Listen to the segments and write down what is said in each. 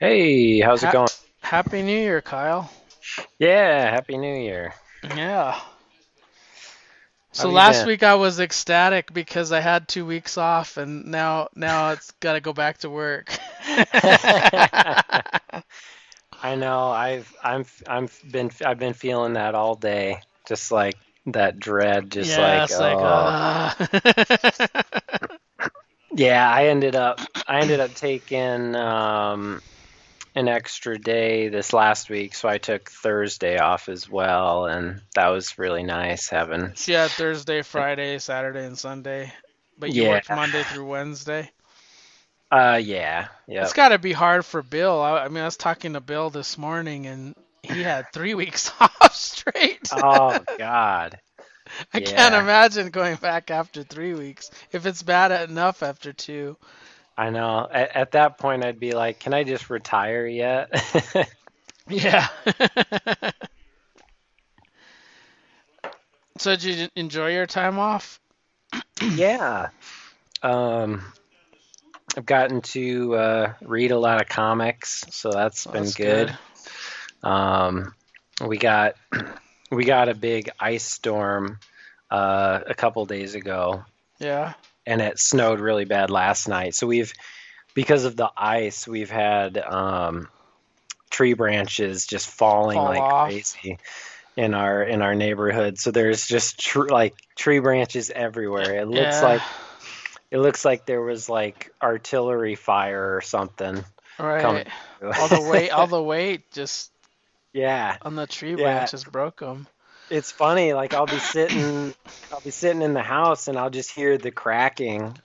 Hey, how's it going? Happy New Year, Kyle. Yeah, Happy New Year. Yeah. So last been? week I was ecstatic because I had two weeks off, and now now it's got to go back to work. I know I've I'm I'm been I've been feeling that all day. Just like that dread, just Yeah, like it's like, oh. uh... Yeah, I ended up I ended up taking um an extra day this last week, so I took Thursday off as well, and that was really nice having She had Thursday, Friday, Saturday, and Sunday, but you Yeah. worked Monday through Wednesday. uh yeah, yeah. It's got to be hard for Bill. I, I mean, I was talking to Bill this morning, and he had three weeks off straight. Oh God. I can't imagine going back after three weeks. If it's bad enough after two. I know. At, at that point, I'd be like, "Can I just retire yet?" Yeah. so did you enjoy your time off? Yeah. Um, I've gotten to uh, read a lot of comics, so that's Well, been that's good. Um, we got we got a big ice storm uh, a couple days ago, Yeah. And it snowed really bad last night. So we've because of the ice, we've had um, tree branches just falling Fall like off. crazy in our in our neighborhood. So there's just tr- like tree branches everywhere. It looks Yeah. like it looks like there was like artillery fire or something Right. All the weight, all the weight just yeah. on the tree Yeah. branches broke them. It's funny, like I'll be sitting I'll be sitting in the house and I'll just hear the cracking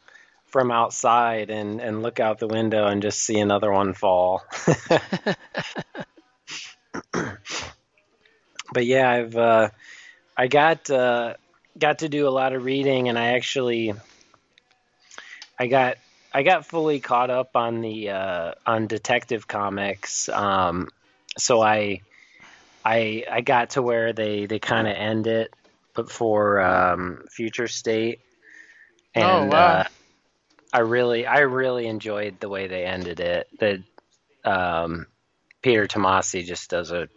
from outside and and look out the window and just see another one fall. But yeah, I've uh I got uh got to do a lot of reading and I actually I got I got fully caught up on the uh on Detective Comics. Um so I I I got to where they they kind of end it before um Future State Oh, and wow. uh I really I really enjoyed the way they ended it. The um Peter Tomasi just does a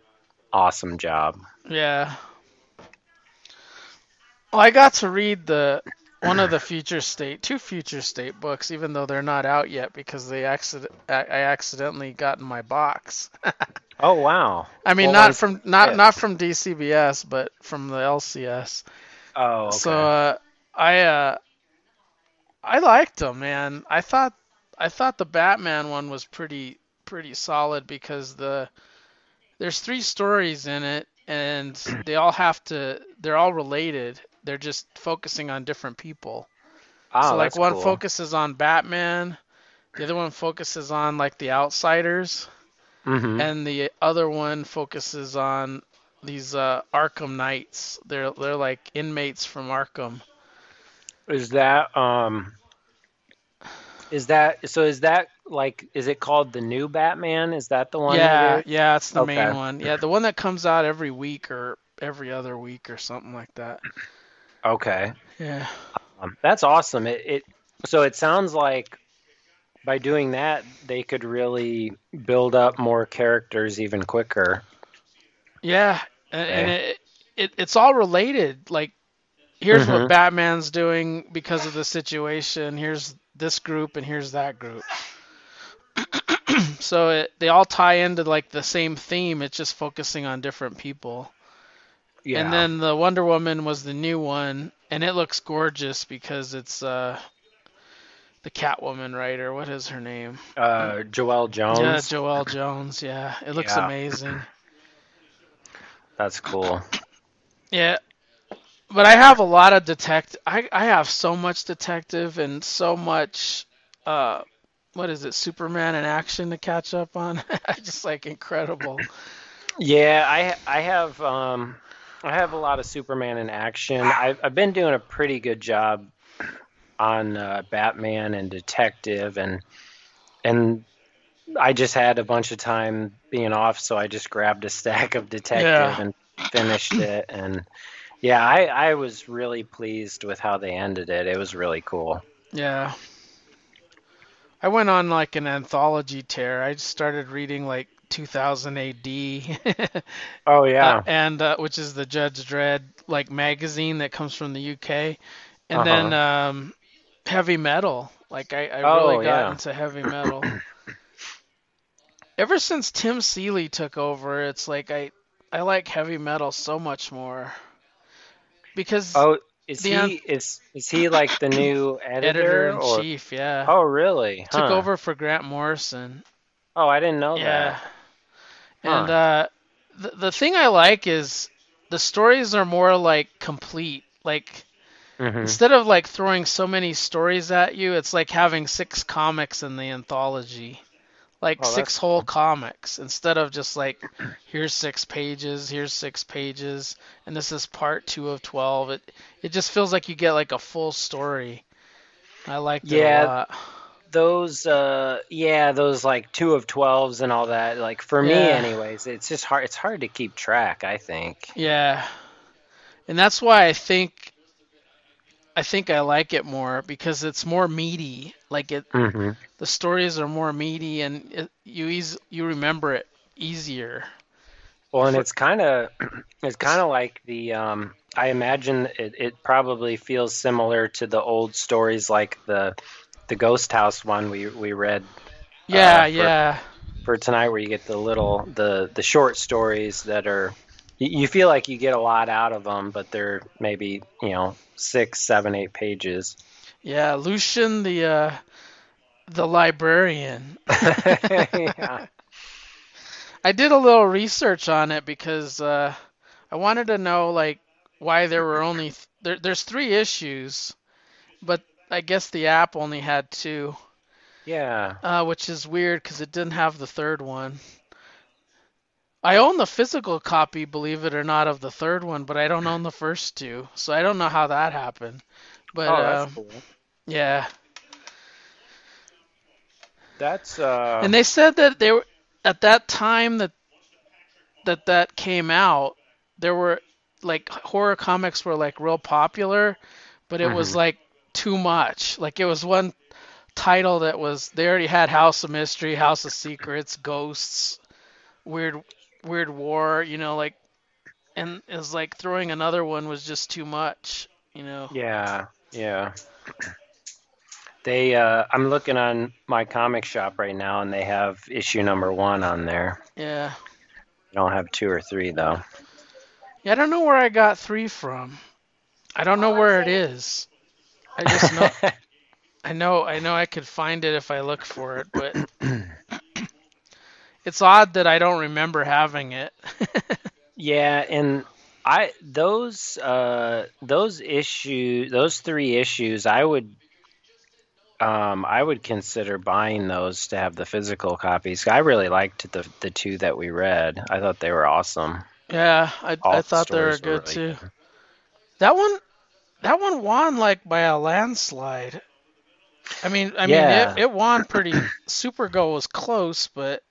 awesome job. Yeah. Well, I got to read the one of the future state, two future state books, even though they're not out yet because they accident I accidentally got in my box. Oh wow. I mean, What not from not get? not from DCBS, but from the LCS. Oh, So uh, I uh, I liked them, man. I thought I thought the Batman one was pretty pretty solid because the there's three stories in it and they all have to they're all related. They're just focusing on different people. Oh, So like one cool. focuses on Batman, the other one focuses on like the outsiders, Mm-hmm. and the other one focuses on these uh, Arkham Knights. They're they're like inmates from Arkham. Is that um is that so is that like is it called the new Batman? Is that the one Yeah, yeah, it's the Okay. main one. Yeah, the one that comes out every week or every other week or something like that. Okay. Yeah. Um, that's awesome. It, it so it sounds like by doing that they could really build up more characters even quicker. Yeah, and, and it, it it's all related. Like here's what Mm-hmm. Batman's doing because of the situation. Here's this group and here's that group. so it, they all tie into like the same theme. It's just focusing on different people. Yeah. And then the Wonder Woman was the new one, and it looks gorgeous because it's uh the Catwoman writer. What is her name? uh Joelle Jones. Yeah, Joelle Jones. Yeah, it looks Yeah. amazing. That's cool. Yeah, but I have a lot of detect. I I have so much detective and so much uh what is it? Superman in action to catch up on. I just like incredible. Yeah, I I have um I have a lot of Superman in action. I've I've been doing a pretty good job on uh, Batman and Detective and and I just had a bunch of time being off, so I just grabbed a stack of Detective Yeah. and finished it. And yeah, I I was really pleased with how they ended it. It was really cool. Yeah. I went on like an anthology tear. I started reading like 2000 AD. oh yeah. Uh, and uh, which is the Judge Dredd like magazine that comes from the UK, and Uh-huh. then um, heavy metal. Like I, I Oh, really got yeah. into heavy metal. Ever since Tim Seeley took over, it's like I I like heavy metal so much more because Oh, is he an- is is he like the new editor, editor in chief, yeah, Oh really? took over for Grant Morrison. Oh, I didn't know Yeah. that. And uh, the the thing I like is the stories are more like complete. Like hmm instead of like throwing so many stories at you, it's like having six comics in the anthology. Like Oh, six whole comics instead of just like here's six pages, here's six pages, and this is part two of twelve. It it just feels like you get like a full story. I liked it Yeah. a lot. Those, uh, yeah, those like two of twelves and all that. Like for me, anyways, it's just hard. It's hard to keep track. I think. Yeah. And that's why I think I think I like it more because it's more meaty. Like it hmm the stories are more meaty and it, you eas you remember it easier. Well, and For- it's kind of, it's kind of like the. Um, I imagine it, it probably feels similar to the old stories, like the, the Ghost House one we we read Yeah, for- yeah. for tonight, where you get the little the the short stories that are. You you feel like you get a lot out of them, but they're maybe you know six, seven, eight pages. Yeah, Lucian the uh the librarian. yeah. I did a little research on it because uh I wanted to know like why there were only th- there, there's three issues, but I guess the app only had two. Yeah. uh, which is weird because it didn't have the third one. I own the physical copy, believe it or not, of the third one, but I don't own the first two, so I don't know how that happened. But oh, that's um, cool. yeah, That's uh. and they said that they were at that time that that that came out, there were like horror comics were like real popular, but it was Mhm. like too much. Like it was one title that was they already had House of Mystery, House of Secrets, Ghosts, Weird Weird War, you know, like and it was like throwing another one was just too much, you know. Yeah, yeah. They, uh, I'm looking on my comic shop right now, and they have issue number one on there. Yeah. I don't have two or three though. Yeah, I don't know where I got 3 from. I don't know where it is. I just know I know I know I could find it if I look for it, but it's odd that I don't remember having it. yeah, and I those uh those issue those three issues, I would um I would consider buying those to have the physical copies. I really liked the the two that we read. I thought they were awesome. yeah, I I thought they were good really too. That one that one won like by a landslide. I mean, I Yeah. mean it, it won pretty Supergirl was close, but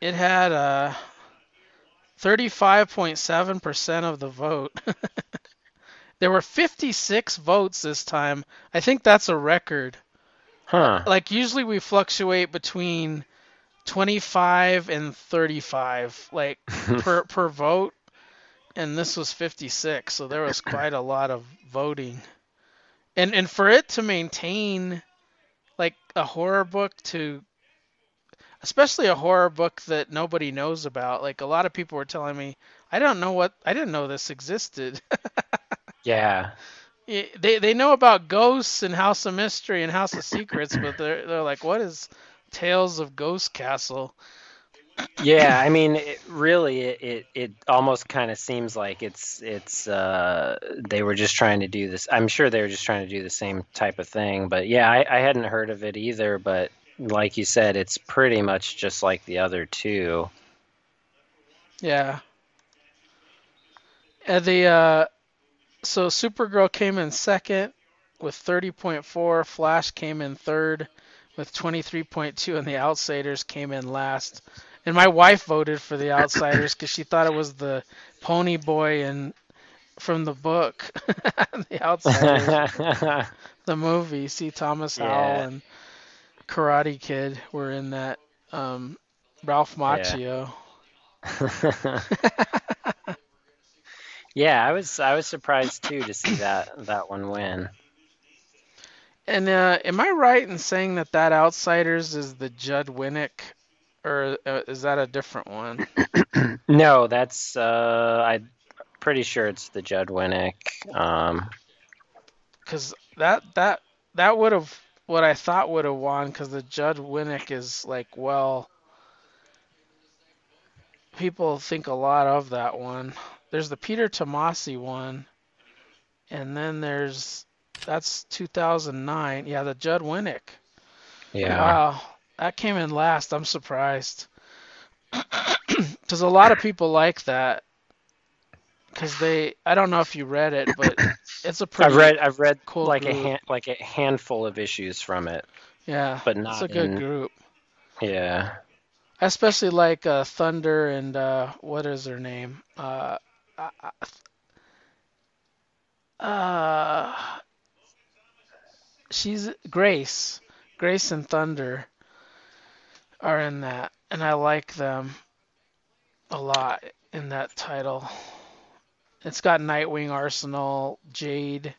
it had uh 35.7% of the vote. there were 56 votes this time. I think that's a record. Huh. Like usually we fluctuate between 25 and 35 like per per vote and this was 56 so there was quite a lot of voting and and for it to maintain like a horror book to especially a horror book that nobody knows about like a lot of people were telling me I don't know what I didn't know this existed Yeah. They they know about ghosts and House of Mystery and House of Secrets, but they're they're like, what is Tales of Ghost Castle? Yeah, I mean, it, really, it, it, it almost kind of seems like it's it's uh, they were just trying to do this. I'm sure they were just trying to do the same type of thing. But yeah, I, I hadn't heard of it either. But like you said, it's pretty much just like the other two. Yeah. And the uh, so Supergirl came in second with 30.4. Flash came in third with 23.2, and the Outsiders came in last. And my wife voted for the Outsiders because she thought it was the Ponyboy and from the book, the Outsiders. the movie. C. Thomas Howell and Karate Kid were in that. Um, Ralph Macchio. yeah, I was I was surprised too to see that that one win. And uh, am I right in saying that that Outsiders is the Judd Winick, or uh, is that a different one? no, that's uh, I'm pretty sure it's the Judd Winick. Um, because that that that would have what I thought would have won because the Judd Winick is like well people think a lot of that one. There's the Peter Tomasi one, and then there's that's 2009. Yeah, the Judd Winick. Yeah. Wow, that came in last. I'm surprised because a lot of people like that because they. I don't know if you read it, but it's a pretty. I've read. I've read cool like a hand, like a handful of issues from it, Yeah, but not. it's a good in- group. Yeah. I especially like uh, Thunder and uh, what is her name? Uh, uh, uh, she's Grace. Grace and Thunder are in that, and I like them a lot in that title. It's got Nightwing Arsenal, Jade,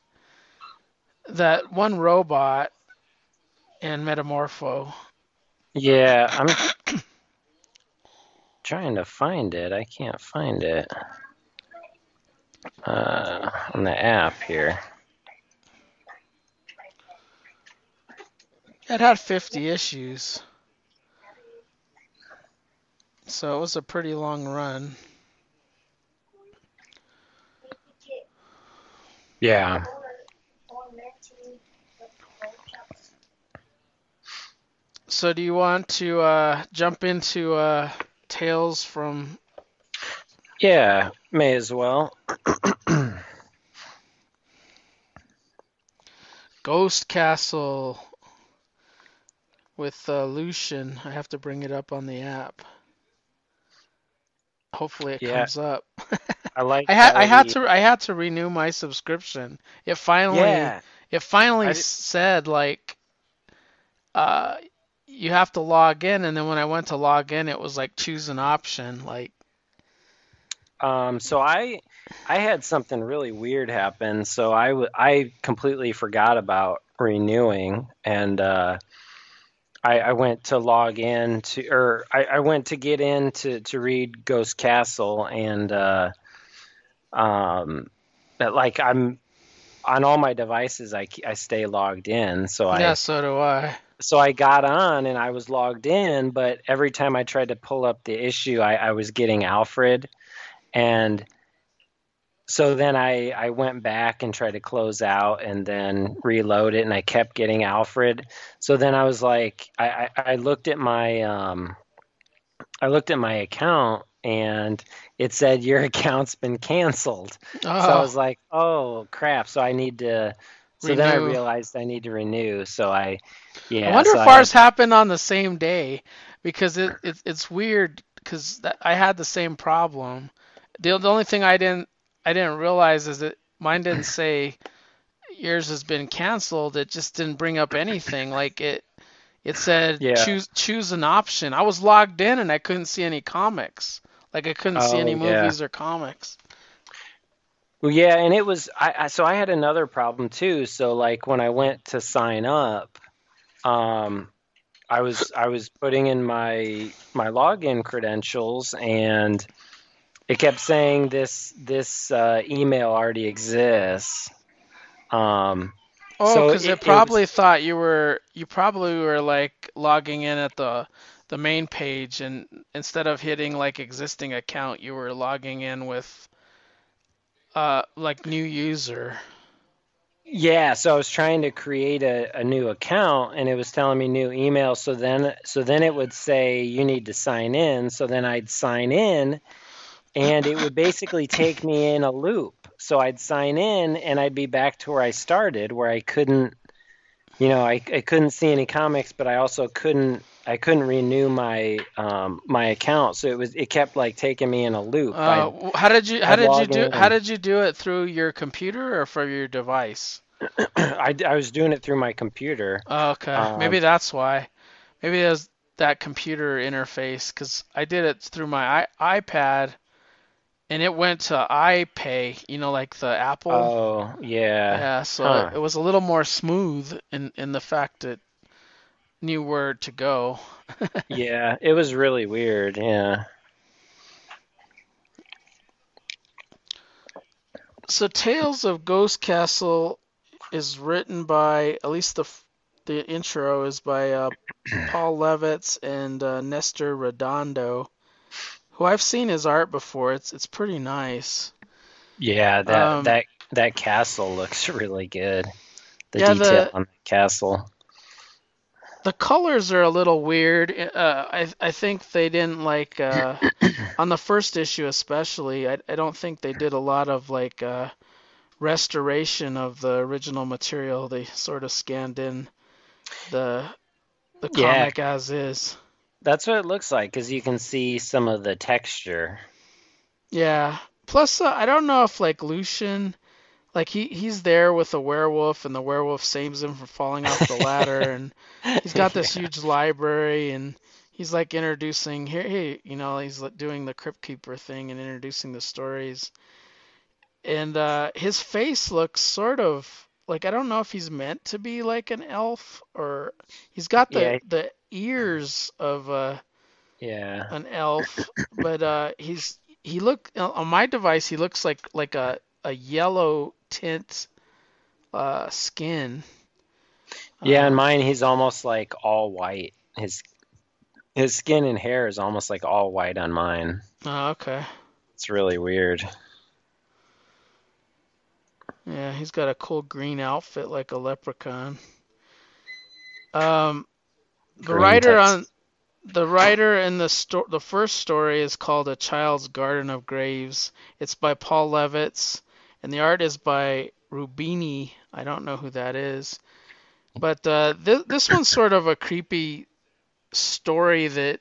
that one robot, and Metamorpho. Yeah, I'm trying to find it. I can't find it uh, on the app here. It had 50 issues. So it was a pretty long run. Yeah. So do you want to uh, jump into uh, Tales from Yeah, may as well. Ghost Castle with uh, Lucian? I have to bring it up on the app. Hopefully it Yeah. comes up. I like. I had I had to I had to renew my subscription. It finally Yeah. it finally I said like uh you have to log in and then when I went to log in it was like choose an option like Um, so I I had something really weird happen. So I w- I completely forgot about renewing, and uh, I, I went to log in to, or I, I went to get in to to read Ghost Castle, and uh, um, but like I'm on all my devices, I I stay logged in. So I yeah so do I. so I got on and I was logged in, but every time I tried to pull up the issue, I, I was getting Alfred, and so then I I went back and tried to close out and then reload it, and I kept getting Alfred. So then I was like, I I, I looked at my um, I looked at my account and it said your account's been canceled. Oh, So I was like, oh crap! So I need to. So then I realized I need to renew. So I, yeah. I wonder so if I ours happened on the same day because it, it it's weird because I had the same problem. The, the only thing I didn't I didn't realize is that mine didn't say yours has been canceled. It just didn't bring up anything. Like it it said Yeah. choose choose an option. I was logged in and I couldn't see any comics. Like I couldn't see Oh, any yeah. movies or comics. Well, yeah, and it was I, I so I had another problem too. So like when I went to sign up, um, I was I was putting in my my login credentials and it kept saying this this uh, email already exists. Um, Oh, So because it- it, it was- probably thought you were you probably were like logging in at the the main page and instead of hitting like existing account, you were logging in with uh like new user. Yeah, so I was trying to create a, a new account and it was telling me new email. So then so then it would say you need to sign in. So then I'd sign in and it would basically take me in a loop. So I'd sign in and I'd be back to where I started where I couldn't you know, I, I couldn't see any comics, but I also couldn't I couldn't renew my um, my account. So it was it kept like taking me in a loop. Uh, I'd- how did you how I'd did you do in how did you do it through your computer or from your device? I, I was doing it through my computer. Oh, okay, Um, maybe that's why. maybe it was that computer interface because I did it through my I- iPad and it went to iPay, you know, like the Apple. Oh, yeah. Yeah, so Huh. it, it was a little more smooth in in the fact it knew where to go. Yeah, it was really weird. Yeah. So Tales of Ghost Castle is written by at least the the intro is by uh, Paul Levitz and uh, Nestor Redondo, who I've seen his art before. It's it's pretty nice. Yeah, that Um, that that castle looks really good. The Yeah, detail the- on the castle. The colors are a little weird. Uh, I I think they didn't like uh, on the first issue especially. I I don't think they did a lot of like uh, restoration of the original material. They sort of scanned in the the Yeah. comic as is. That's what it looks like because you can see some of the texture. Yeah. Plus, uh, I don't know if like Lucian, like he he's there with a werewolf, and the werewolf saves him from falling off the ladder, and he's got this huge library, and he's like introducing here, hey, you know, he's like doing the Crypt Keeper thing and introducing the stories, and uh, his face looks sort of like I don't know if he's meant to be like an elf or he's got the Yeah. the ears of uh Yeah. an elf, but uh, he's he look on my device. He looks like like a a yellow tint uh, skin. Yeah, Um, and mine he's almost like all white. His his skin and hair is almost like all white on mine. oh, okay. It's really weird. Yeah, he's got a cool green outfit like a leprechaun. Um, the writer text. on the writer in the sto- the first story is called A Child's Garden of Graves. It's by Paul Levitz, and the art is by Rubini. I don't know who that is, but uh, th- this one's sort of a creepy story that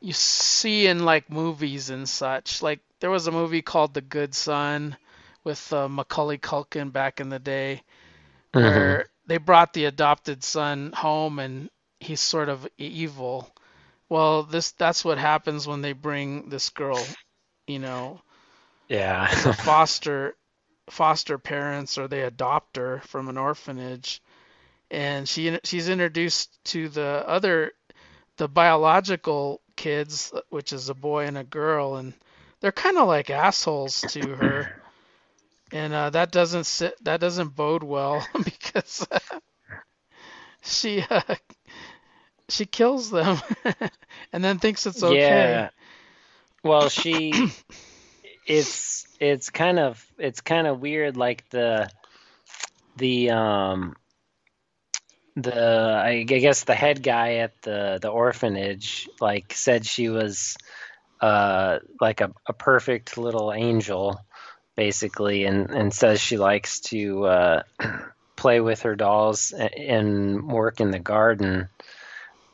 you see in like movies and such. Like there was a movie called The Good Son with uh, Macaulay Culkin back in the day Mhm. where they brought the adopted son home and he's sort of evil. Well, this that's what happens when they bring this girl, you know, Yeah. foster foster parents or they adopt her from an orphanage and she she's introduced to the other the biological kids which is a boy and a girl and they're kind of like assholes to her and uh, that doesn't sit that doesn't bode well because she uh, she kills them and then thinks it's okay Yeah. Well, she it's it's kind of it's kind of weird like the the um the I guess the head guy at the the orphanage like said she was uh like a, a perfect little angel basically and and says she likes to uh play with her dolls a- and work in the garden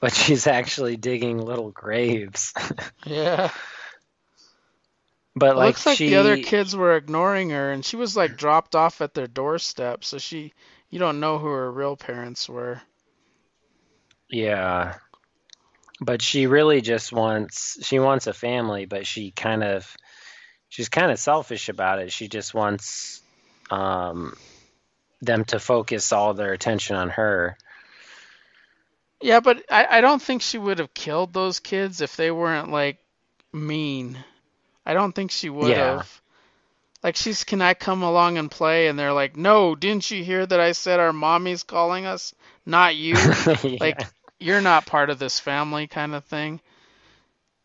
but she's actually digging little graves yeah But It like looks like she, the other kids were ignoring her, and she was like dropped off at their doorstep. So she, you don't know who her real parents were. yeah. But she really just wants she wants a family, but she kind of she's kind of selfish about it. She just wants um them to focus all their attention on her. Yeah, but I, I don't think she would have killed those kids if they weren't like mean. I don't think she would Yeah. have. Like she's, can I come along and play? And they're like, no, didn't you hear that I said our mommy's calling us, not you? Yeah. Like you're not part of this family kind of thing.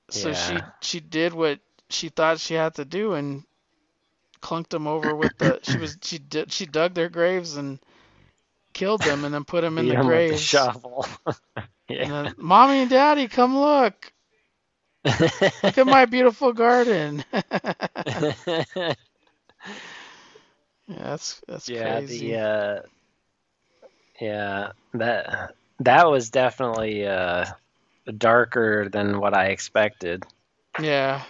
So she she did what she thought she had to do and clunked them over with the she was she did she dug their graves and killed them and then put them in the 'em with the graves. shovel. And yeah. then, mommy and daddy, come look. Look at my beautiful garden. yeah, that's that's yeah, crazy. the uh yeah, that that was definitely uh darker than what I expected. Yeah.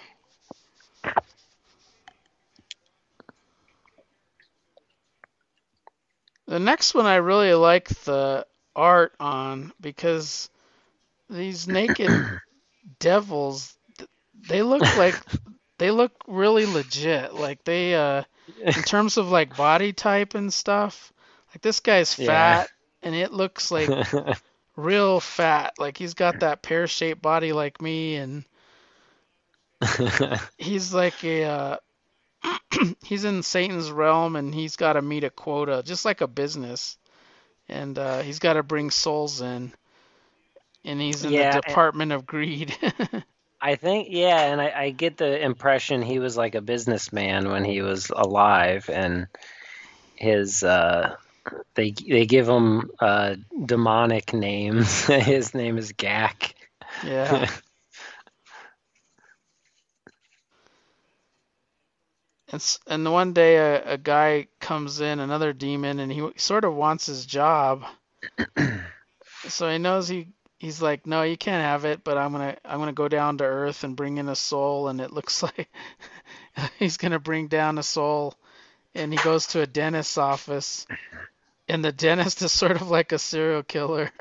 The next one I really like the art on because these naked devils they look like they look really legit. Like they, uh, in terms of like body type and stuff, like this guy's Yeah. fat, and it looks like real fat. Like he's got that pear-shaped body like me, and he's like a uh, he's in Satan's realm and he's got to meet a quota, just like a business, and uh, he's got to bring souls in, and he's in Yeah, the department of greed. I think, yeah, and I, I get the impression he was like a businessman when he was alive, and his uh, they they give him uh, demonic names. his name is Gak. yeah. And and one day a, a guy comes in, another demon, and he sort of wants his job. so he knows he he's like, no, you can't have it, but I'm gonna I'm gonna go down to Earth and bring in a soul, and it looks like he's gonna bring down a soul, and he goes to a dentist's office, and the dentist is sort of like a serial killer.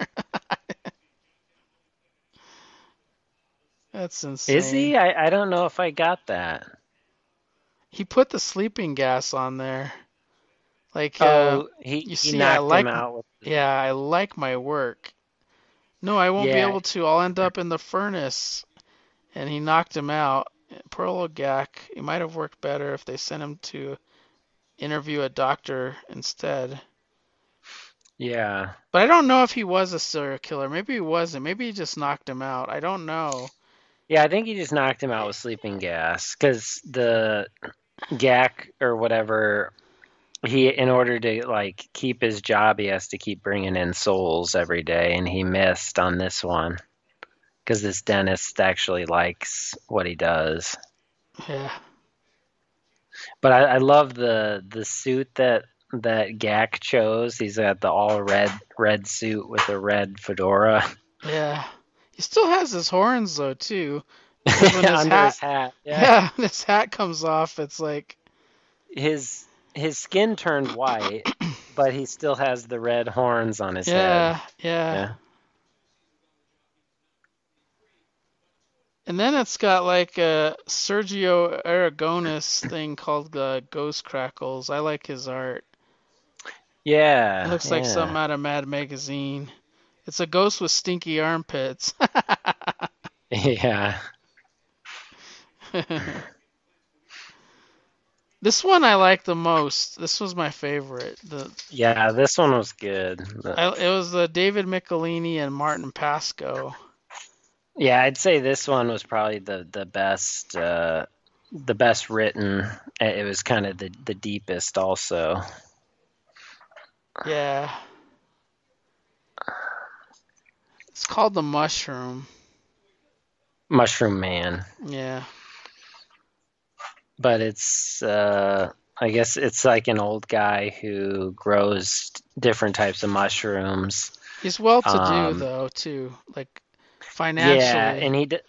That's insane. Is he? I, I don't know if I got that. He put the sleeping gas on there. Like, uh, Oh, he, you see, I like- yeah, I like my work. No, I won't be able to. I'll end up in the furnace. And he knocked him out. Poor old Gak. It might have worked better if they sent him to interview a doctor instead. Yeah. But I don't know if he was a serial killer. Maybe he wasn't. Maybe he just knocked him out. I don't know. Yeah, I think he just knocked him out with sleeping gas because the Gak or whatever he in order to like keep his job he has to keep bringing in souls every day and he missed on this one because this dentist actually likes what he does. Yeah. But I, I love the the suit that that Gak chose. He's got the all red red suit with a red fedora Yeah. He still has his horns though too. When his under hat, his hat. yeah, this hat comes off. It's like his his skin turned white, but he still has the red horns on his yeah, head. yeah, Yeah. And then it's got like a Sergio Aragonés thing called the Ghost Crackles. I like his art. Yeah. It looks like yeah. something out of Mad Magazine. It's a ghost with stinky armpits. Yeah. this one I like the most. This was my favorite. The Yeah, this one was good. I, it was the David Michelinie and Martin Pasko. yeah, I'd say this one was probably the the best uh the best written. It it was kind of the the deepest also. Yeah. It's called The Mushroom. Mushroom Man. Yeah. But it's uh I guess it's like an old guy who grows different types of mushrooms. He's well to do Um, though too, like financially. Yeah, and he d-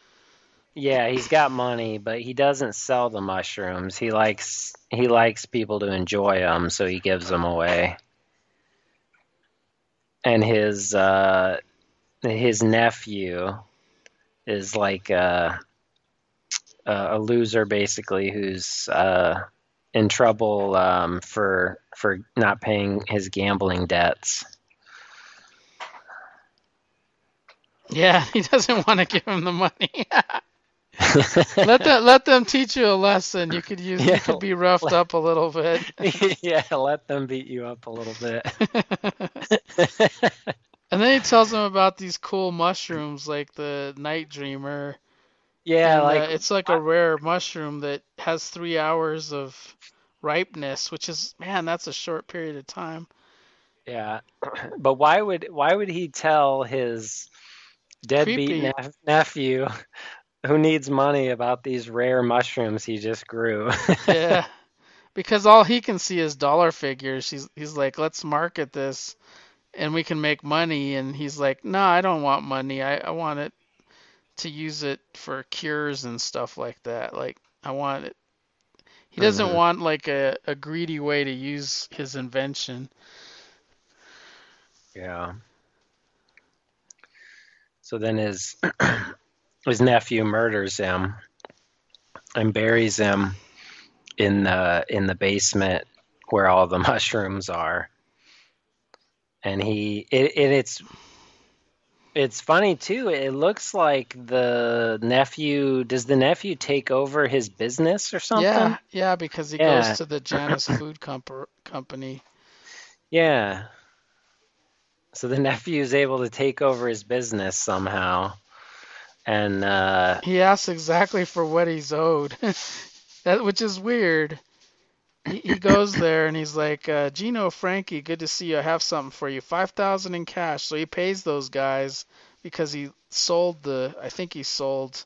yeah, he's got money, but he doesn't sell the mushrooms. He likes he likes people to enjoy them, so he gives them away. And his uh his nephew is like a a loser basically who's uh in trouble um for for not paying his gambling debts. Yeah, he doesn't want to give him the money. let them let them teach you a lesson. You could use you could be roughed up a little bit. yeah, let them beat you up a little bit. and then he tells them about these cool mushrooms like the night dreamer. Yeah, and, uh, like it's like a rare mushroom that has three hours of ripeness, which is man, that's a short period of time. yeah. But why would why would he tell his deadbeat nephew who needs money about these rare mushrooms he just grew? Yeah. Because all he can see is dollar figures. He's he's like, let's market this and we can make money and he's like, No, I don't want money. I, I want it to use it for cures and stuff like that. Like I want it he doesn't Mhm. want like a, a greedy way to use his invention. Yeah. So then his his nephew murders him and buries him in the in the basement where all the mushrooms are. And he it, it it's it's funny too. It looks like the nephew does the nephew take over his business or something? Yeah, yeah, because he Yeah. goes to the Janus Food Comp- Company. Yeah. So the nephew is able to take over his business somehow. And uh He asks exactly for what he's owed, that which is weird. He, he goes there and he's like, uh, Gino Frankie, good to see you. I have something for you, five thousand in cash. So he pays those guys because he sold the. I think he sold,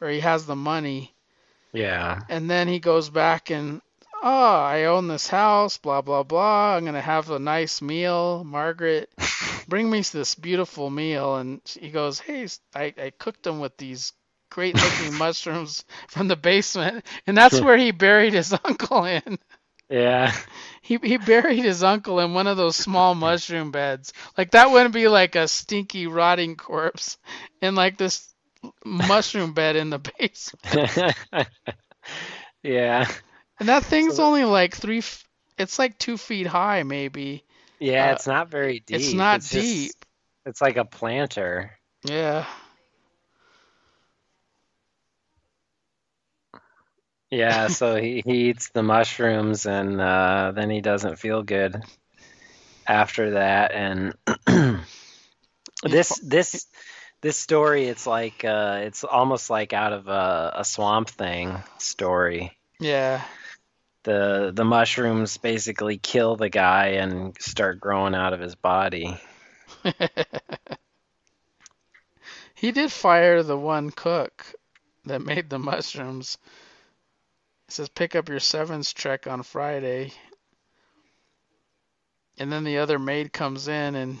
or he has the money. yeah. And then he goes back and, oh, I own this house, blah, blah, blah. I'm going to have a nice meal. Margaret, bring me this beautiful meal. And he goes, hey, I, I cooked them with these great looking mushrooms from the basement. And that's where he buried his uncle in. Yeah. He, he buried his uncle in one of those small mushroom beds. Like that wouldn't be like a stinky, rotting corpse in like this mushroom bed in the basement. yeah. And that thing's So- only like three. It's like two feet high, maybe. Yeah, Uh, it's not very deep. It's not just- deep. it's like a planter. Yeah. Yeah, so he, he eats the mushrooms and uh, then he doesn't feel good after that. And this this this story, it's like uh, it's almost like out of a, a Swamp Thing story. Yeah. The the mushrooms basically kill the guy and start growing out of his body. he did fire the one cook that made the mushrooms. He says, pick up your sevens check on Friday. And then the other maid comes in and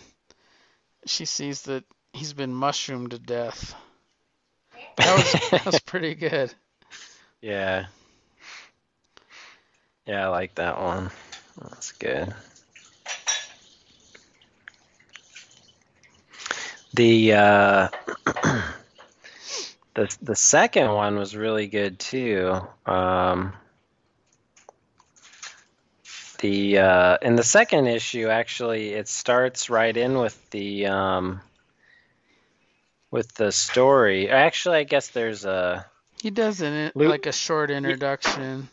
she sees that he's been mushroomed to death. That was that was pretty good. Yeah. Yeah, I like that one. That's good. The uh the the second one was really good too. Um the uh in the second issue actually it starts right in with the um with the story. Actually, I guess there's a He does an Lu- like a short introduction.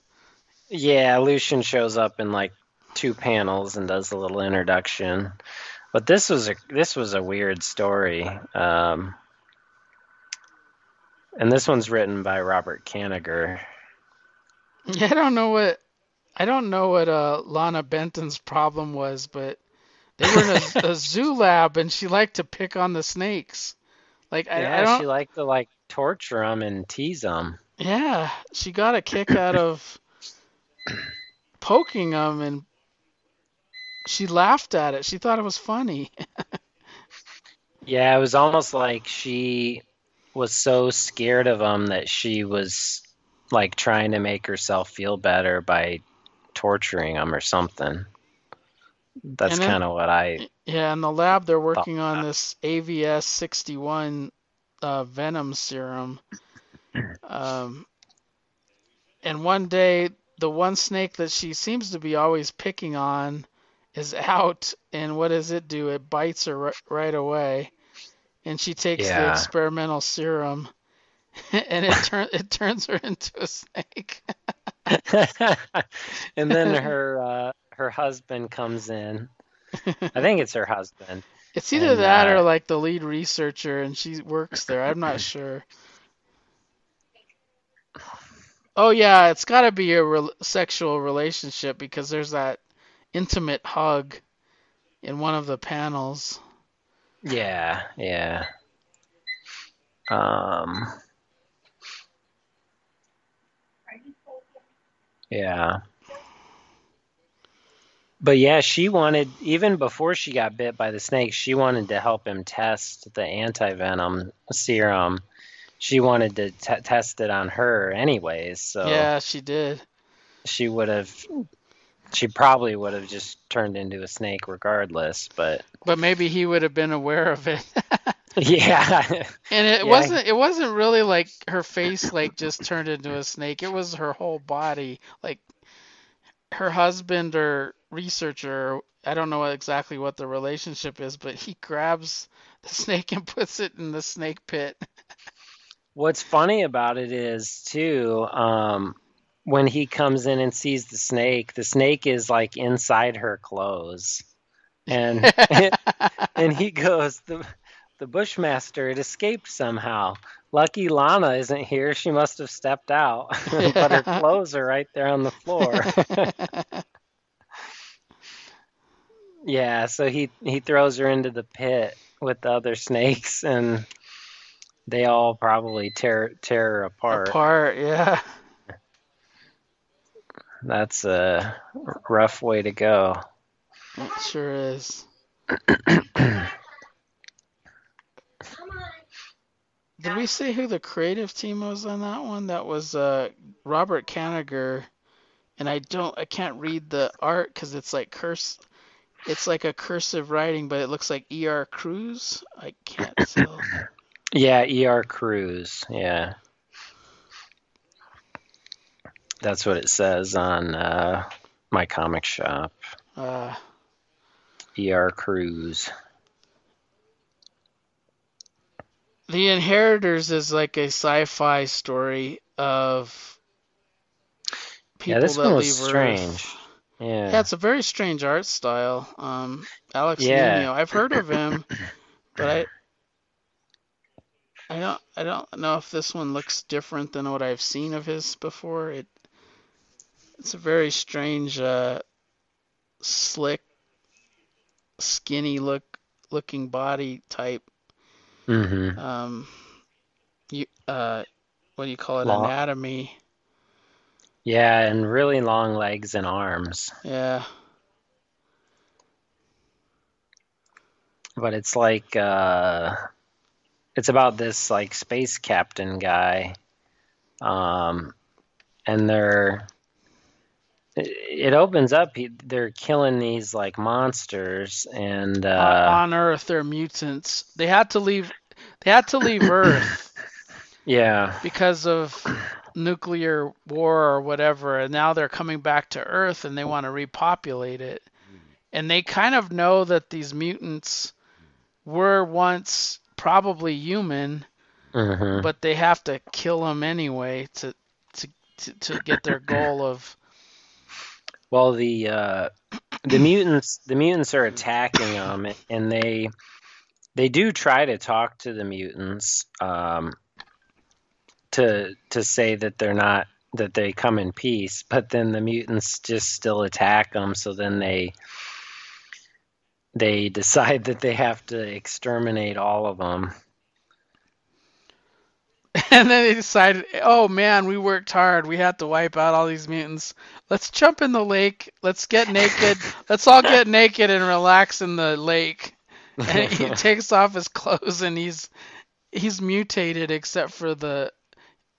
Yeah, Lucian shows up in like two panels and does a little introduction. But this was a this was a weird story. Um, and this one's written by Robert Kanigher. Yeah, I don't know what I don't know what uh, Lana Benton's problem was, but they were in a, a zoo lab and she liked to pick on the snakes. Like I, I yeah, don't. she liked to like torture them and tease them. Yeah, she got a kick out of poking them, and she laughed at it. She thought it was funny. Yeah, it was almost like she was so scared of them that she was like trying to make herself feel better by torturing them or something. That's kind of what I Yeah, in the lab they're working on that. this AVS 61 uh, venom serum. Um, and one day, the one snake that she seems to be always picking on is out, and what does it do? It bites her ri- right away, and she takes the experimental serum, and it turn it turns her into a snake. and then her uh, her husband comes in. I think it's her husband. It's either And, that or uh, like the lead researcher, and she works there. I'm not sure. Oh yeah, it's got to be a rel sexual relationship because there's that intimate hug in one of the panels. Yeah, yeah. Um. Yeah. But yeah, she wanted even before she got bit by the snake, she wanted to help him test the anti-venom serum. She wanted to t- test it on her anyways, so Yeah, she did. she would have she probably would have just turned into a snake regardless. But But maybe he would have been aware of it. yeah, And it Yeah. wasn't it wasn't really like her face like just turned into a snake. It was her whole body. Like her husband or researcher, I don't know exactly what the relationship is, but he grabs the snake and puts it in the snake pit. what's funny about it is too. Um, when he comes in and sees the snake, the snake is like inside her clothes, and and he goes the the bushmaster it escaped somehow. Lucky lana isn't here. She must have stepped out. But her clothes are right there on the floor. Yeah so he he throws her into the pit with the other snakes and they all probably tear tear her apart. Apart, yeah. That's a rough way to go It sure is. Did we say who the creative team was on that one? That was uh, Robert Kaniger, and I don't, I can't read the art because it's like curse, it's like a cursive writing, but it looks like E.R. Cruz. I can't tell. Yeah, ER Cruz. Yeah. That's what it says on uh, my comic shop. Uh, ER Cruz. the Inheritors is like a sci-fi story of people Yeah, this that one leave was Earth. strange. Yeah, Yeah. it's a very strange art style. Um, Alex Yeah. Nino, I've heard of him, but I, I don't, I don't know if this one looks different than what I've seen of his before. It, it's a very strange, uh, slick, skinny look, looking body type. hmm Um, you, uh, what do you call it? Long- Anatomy. Yeah, and really long legs and arms. Yeah. But it's like uh it's about this like space captain guy. Um and they're it- opens up they're killing these like monsters and Uh, uh on Earth, they're mutants. They had to leave. They had to leave Earth yeah. because of nuclear war or whatever, and now they're coming back to Earth and they want to repopulate it. And they kind of know that these mutants were once probably human, hmm but they have to kill them anyway to to to, to get their goal of. Well, the uh, the mutants the mutants are attacking them, and they they do try to talk to the mutants um, to to say that they're not that they come in peace, but then the mutants just still attack them. So then they they decide that they have to exterminate all of them. And then they decided, oh man, we worked hard. We had to wipe out all these mutants. Let's jump in the lake. Let's get naked. Let's all get naked and relax in the lake. And he takes off his clothes and he's he's mutated except for the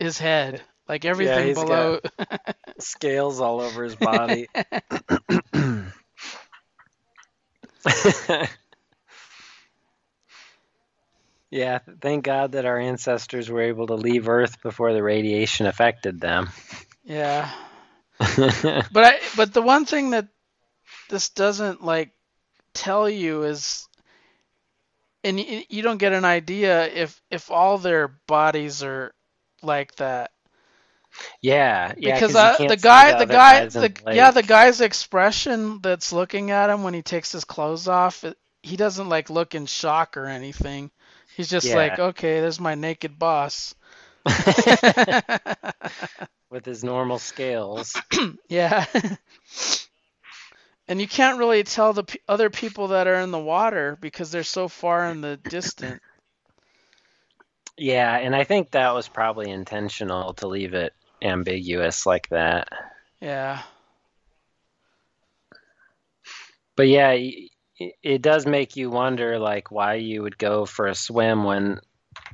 his head. Like everything he's below. Scales all over his body. yeah, thank God that our ancestors were able to leave Earth before the radiation affected them. yeah. But I but the one thing that this doesn't like tell you is and you don't get an idea if if all their bodies are like that yeah, yeah. because uh, the guy the other guy the, the yeah the guy's expression that's looking at him when he takes his clothes off it, he doesn't like look in shock or anything he's just Yeah. like okay there's my naked boss with his normal scales. yeah and you can't really tell the p- other people that are in the water because they're so far in the distant Yeah, and I think that was probably intentional to leave it ambiguous like that. yeah But yeah, it does make you wonder, like, why you would go for a swim when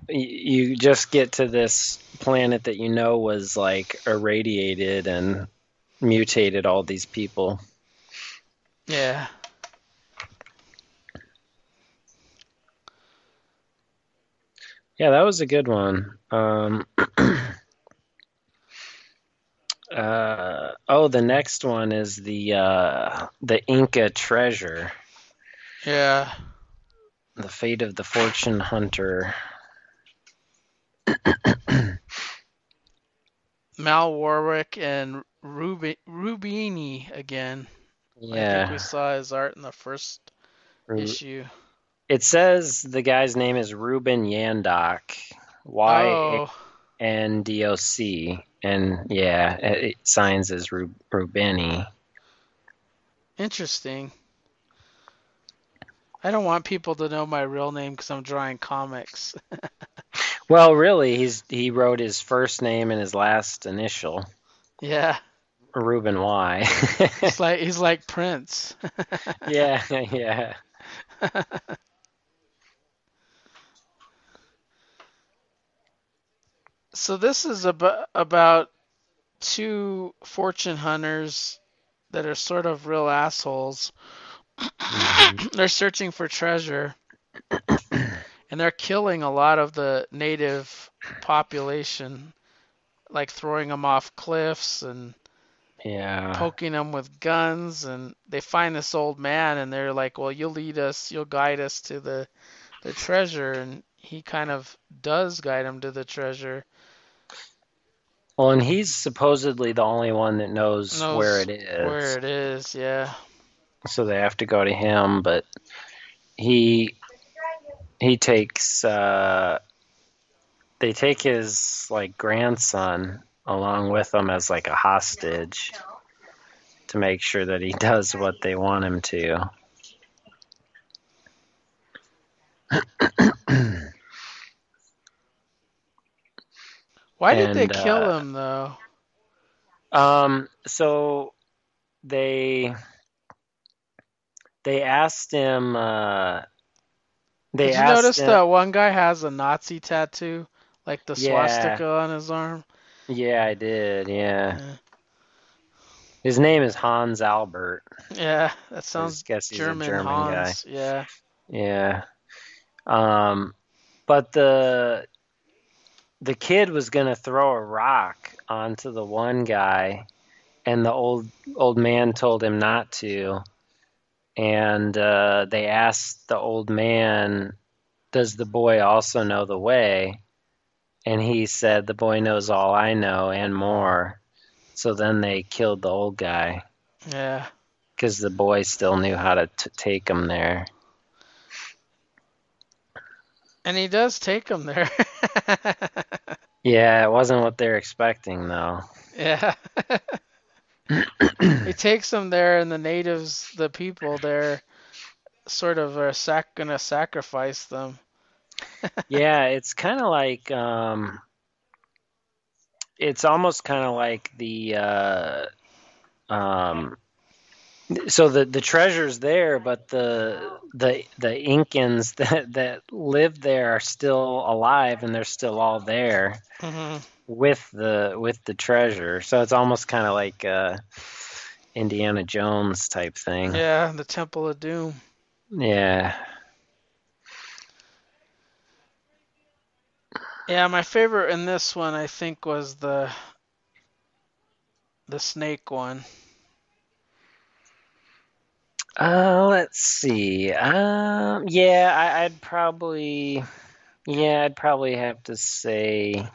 you just get to this planet that you know was like irradiated and mutated all these people. Yeah. Yeah, that was a good one. Um, uh, oh, the next one is the uh, the Inca treasure, Yeah. the fate of the fortune hunter. Mal Warwick and Rubi- Rubini again. Yeah. I think we saw his art in the first Ru- issue. it says the guy's name is Ruben Yandoc, Y Oh, N D O C, and yeah, it, it signs as Ru- Rubeni. interesting. I don't want people to know my real name because I'm drawing comics. Well, really, he's he wrote his first name and his last initial, yeah, Ruben Y. he's like he's like Prince. yeah, yeah. So this is about about two fortune hunters that are sort of real assholes. Mhm. they're searching for treasure and they're killing a lot of the native population like throwing them off cliffs and Yeah. poking them with guns and they find this old man and they're like well you'll lead us you'll guide us to the the treasure and he kind of does guide them to the treasure Well, and he's supposedly the only one that knows, Knows where it is. where it is yeah So they have to go to him, but he he takes uh they take his like grandson along with them as like a hostage to make sure that he does what they want him to. why did they kill uh, him though Um, so they they asked him. Uh, they did you notice him, that one guy has a nazi tattoo like the Yeah. swastika on his arm Yeah, I did. Yeah, Yeah. his name is Hans Albert. yeah that I sounds guess he's german, a German guy. yeah Yeah. Um, but the the kid was gonna throw a rock onto the one guy, and the old old man told him not to. And uh, they asked the old man, "Does the boy also know the way?" And he said, "The boy knows all I know and more." So then they killed the old guy yeah because the boy still knew how to t- take him there. And he does take him there. Yeah, it wasn't what they're expecting though. yeah. he takes them there, and the natives, the people there, sort of are sac- gonna sacrifice them. Yeah, it's kind of like um it's almost kind of like the uh um so the the treasure's there, but the the the Incans that that live there are still alive and they're still all there hmm with the with the treasure. So it's almost kind of like uh Indiana Jones type thing. Yeah, the Temple of Doom. Yeah. Yeah, my favorite in this one, I think, was the the snake one. Uh, let's see. Um, yeah, I, I'd probably, yeah, I'd probably have to say.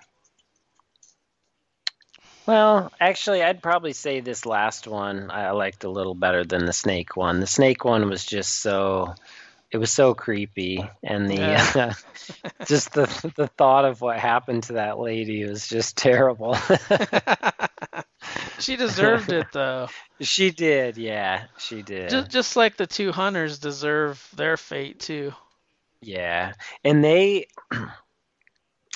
Well, actually, I'd probably say this last one I liked a little better than the snake one. The snake one was just so, it was so creepy, and the Yeah. just the the thought of what happened to that lady was just terrible. she deserved it though. She did, yeah, she did. Just, just like the two hunters deserve their fate too. Yeah, and they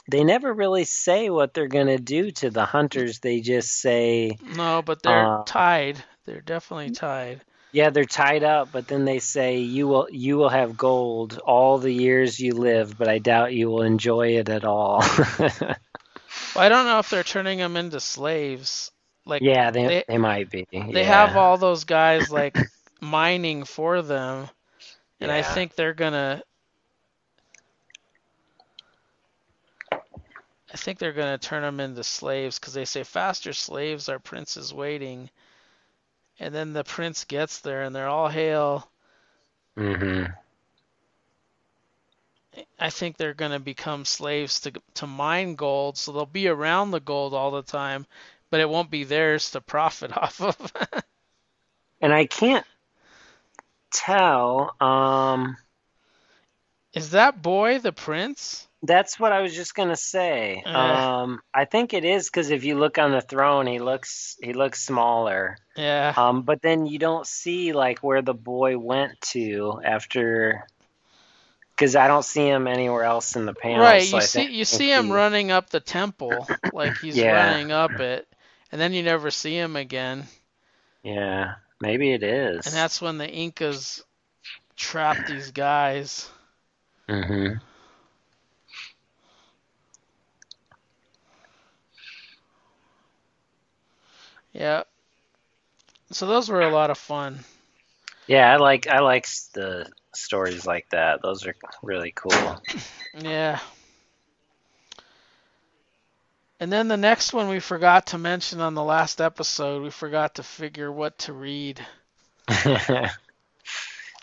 they never really say what they're gonna do to the hunters. They just say, No, but they're Uh, tied. They're definitely tied. "Yeah, they're tied up," but then they say, "You will you will have gold all the years you live, but I doubt you will enjoy it at all." Well, I don't know if they're turning them into slaves. Like yeah, they, They- they might be. they have all those guys like mining for them, and I think they're gonna. I think they're gonna turn them into slaves because they say faster slaves, our prince is waiting. And then the prince gets there, and they're all hail. Mm-hmm. I think they're going to become slaves to to mine gold, so they'll be around the gold all the time, but it won't be theirs to profit off of. And I can't tell. Um, Is that boy the prince? that's what I was just gonna say. Uh. Um, I think it is because if you look on the throne, he looks he looks smaller. Yeah. Um, but then you don't see like where the boy went to after, because I don't see him anywhere else in the panel. right, so you I see you see him he- running up the temple like he's Yeah. running up it, and then you never see him again. Yeah, maybe it is. And that's when the Incas trap these guys. Hmm Yeah. So those were a lot of fun. Yeah, I like I like the stories like that. Those are really cool. Yeah. And then the next one we forgot to mention on the last episode, we forgot to figure what to read.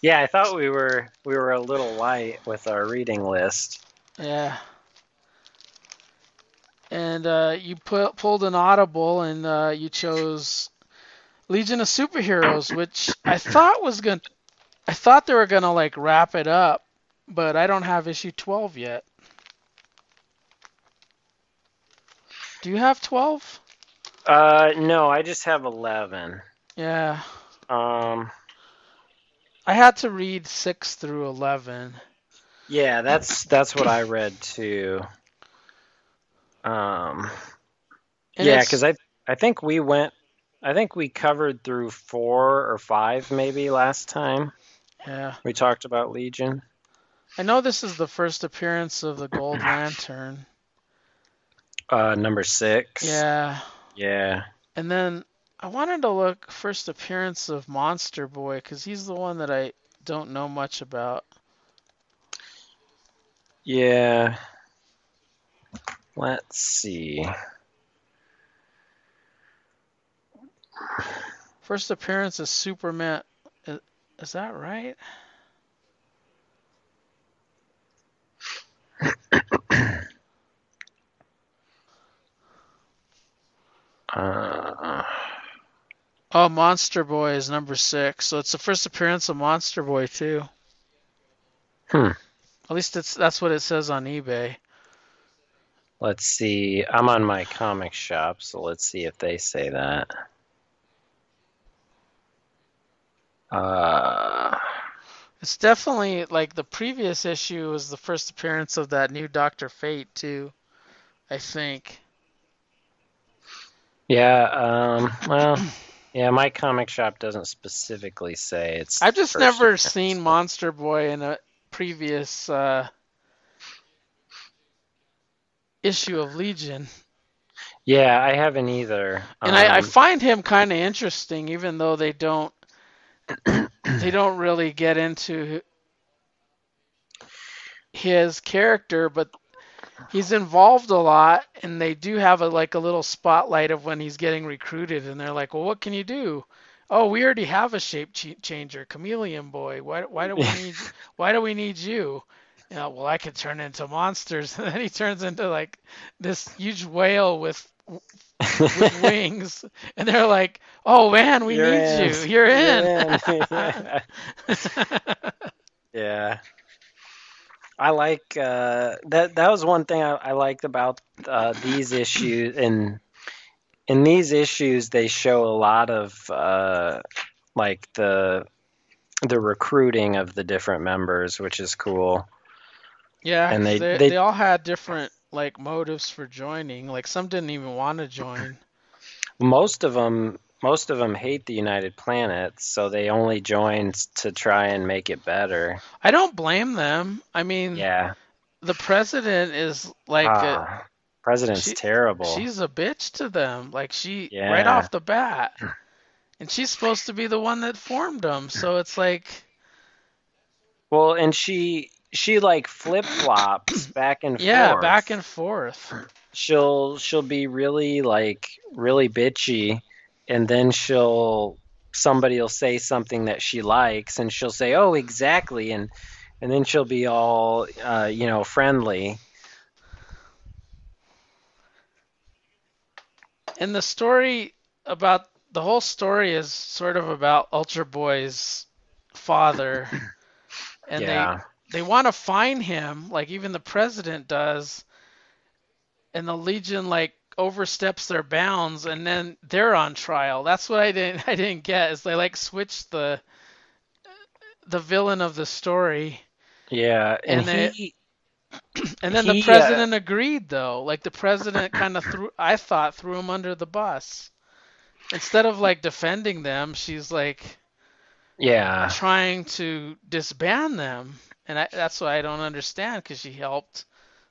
yeah, I thought we were we were a little light with our reading list. Yeah. And uh, you pu- pulled an audible and uh, you chose Legion of Superheroes, which I thought was to I thought they were going to like wrap it up, but I don't have issue 12 yet. Do you have 12? Uh, no, I just have eleven. Yeah. Um, I had to read 6 through 11. yeah, that's that's what I read too. Um, And yeah, because I I think we went. I think we covered through four or five maybe last time Yeah. we talked about Legion. I know this is the first appearance of the Gold Lantern. Uh, number six. Yeah. Yeah. And then I wanted to look first appearance of Monster Boy because he's the one that I don't know much about. Yeah. Let's see. First appearance is Superman. Is, is that right? Uh, Oh, Monster Boy is number six, so it's the first appearance of Monster Boy too. Hmm. At least it's that's what it says on eBay. let's see. I'm on my comic shop, so let's see if they say that. Uh, It's definitely like the previous issue was the first appearance of that new Doctor Fate too. I think. yeah. Um. Well. Yeah. My comic shop doesn't specifically say it's. I've just never seen Monster Boy in a previous uh, issue of Legion, Yeah, I haven't either. and I, I Um, find him kind of interesting, even though they don't they don't really get into his character, but he's involved a lot, and they do have a like a little spotlight of when he's getting recruited, and they're like, "Well, what can you do?" Oh, we already have a shape ch- changer, Chameleon Boy. Why, why do we need why do we need you? You know, well, I could turn into monsters, and then he turns into like this huge whale with with wings, and they're like, "Oh man, we You're need in. you. You're in." You're Yeah. I like uh, that. That was one thing I, I liked about uh, these issues. In in these issues, they show a lot of uh, like the the recruiting of the different members, which is cool. yeah, and they- they, they- they all had different like motives for joining. Like some didn't even want to join. Most of them, most of them hate the United Planets, so they only join to try and make it better. I don't blame them. I mean, Yeah. the president is like a, Ah, President's she- terrible. she's a bitch to them. Like she Yeah. right off the bat. and she's supposed to be the one that formed them. So it's like, Well, and she she like flip flops back and yeah, forth. back and forth. she'll she'll be really like really bitchy and then she'll somebody will say something that she likes and she'll say oh exactly and and then she'll be all uh, you know friendly. And the story about the whole story is sort of about Ultra Boy's father, and yeah. they they want to find him, like even the president does, and the Legion like oversteps their bounds, and then they're on trial. That's what I didn't I didn't get is they like switched the the villain of the story, yeah and, And they- he and then He, the uh, president agreed though. Like the president kind of threw I thought threw him under the bus. Instead of like defending them, she's like yeah trying to disband them, and I, that's why I don't understand because she helped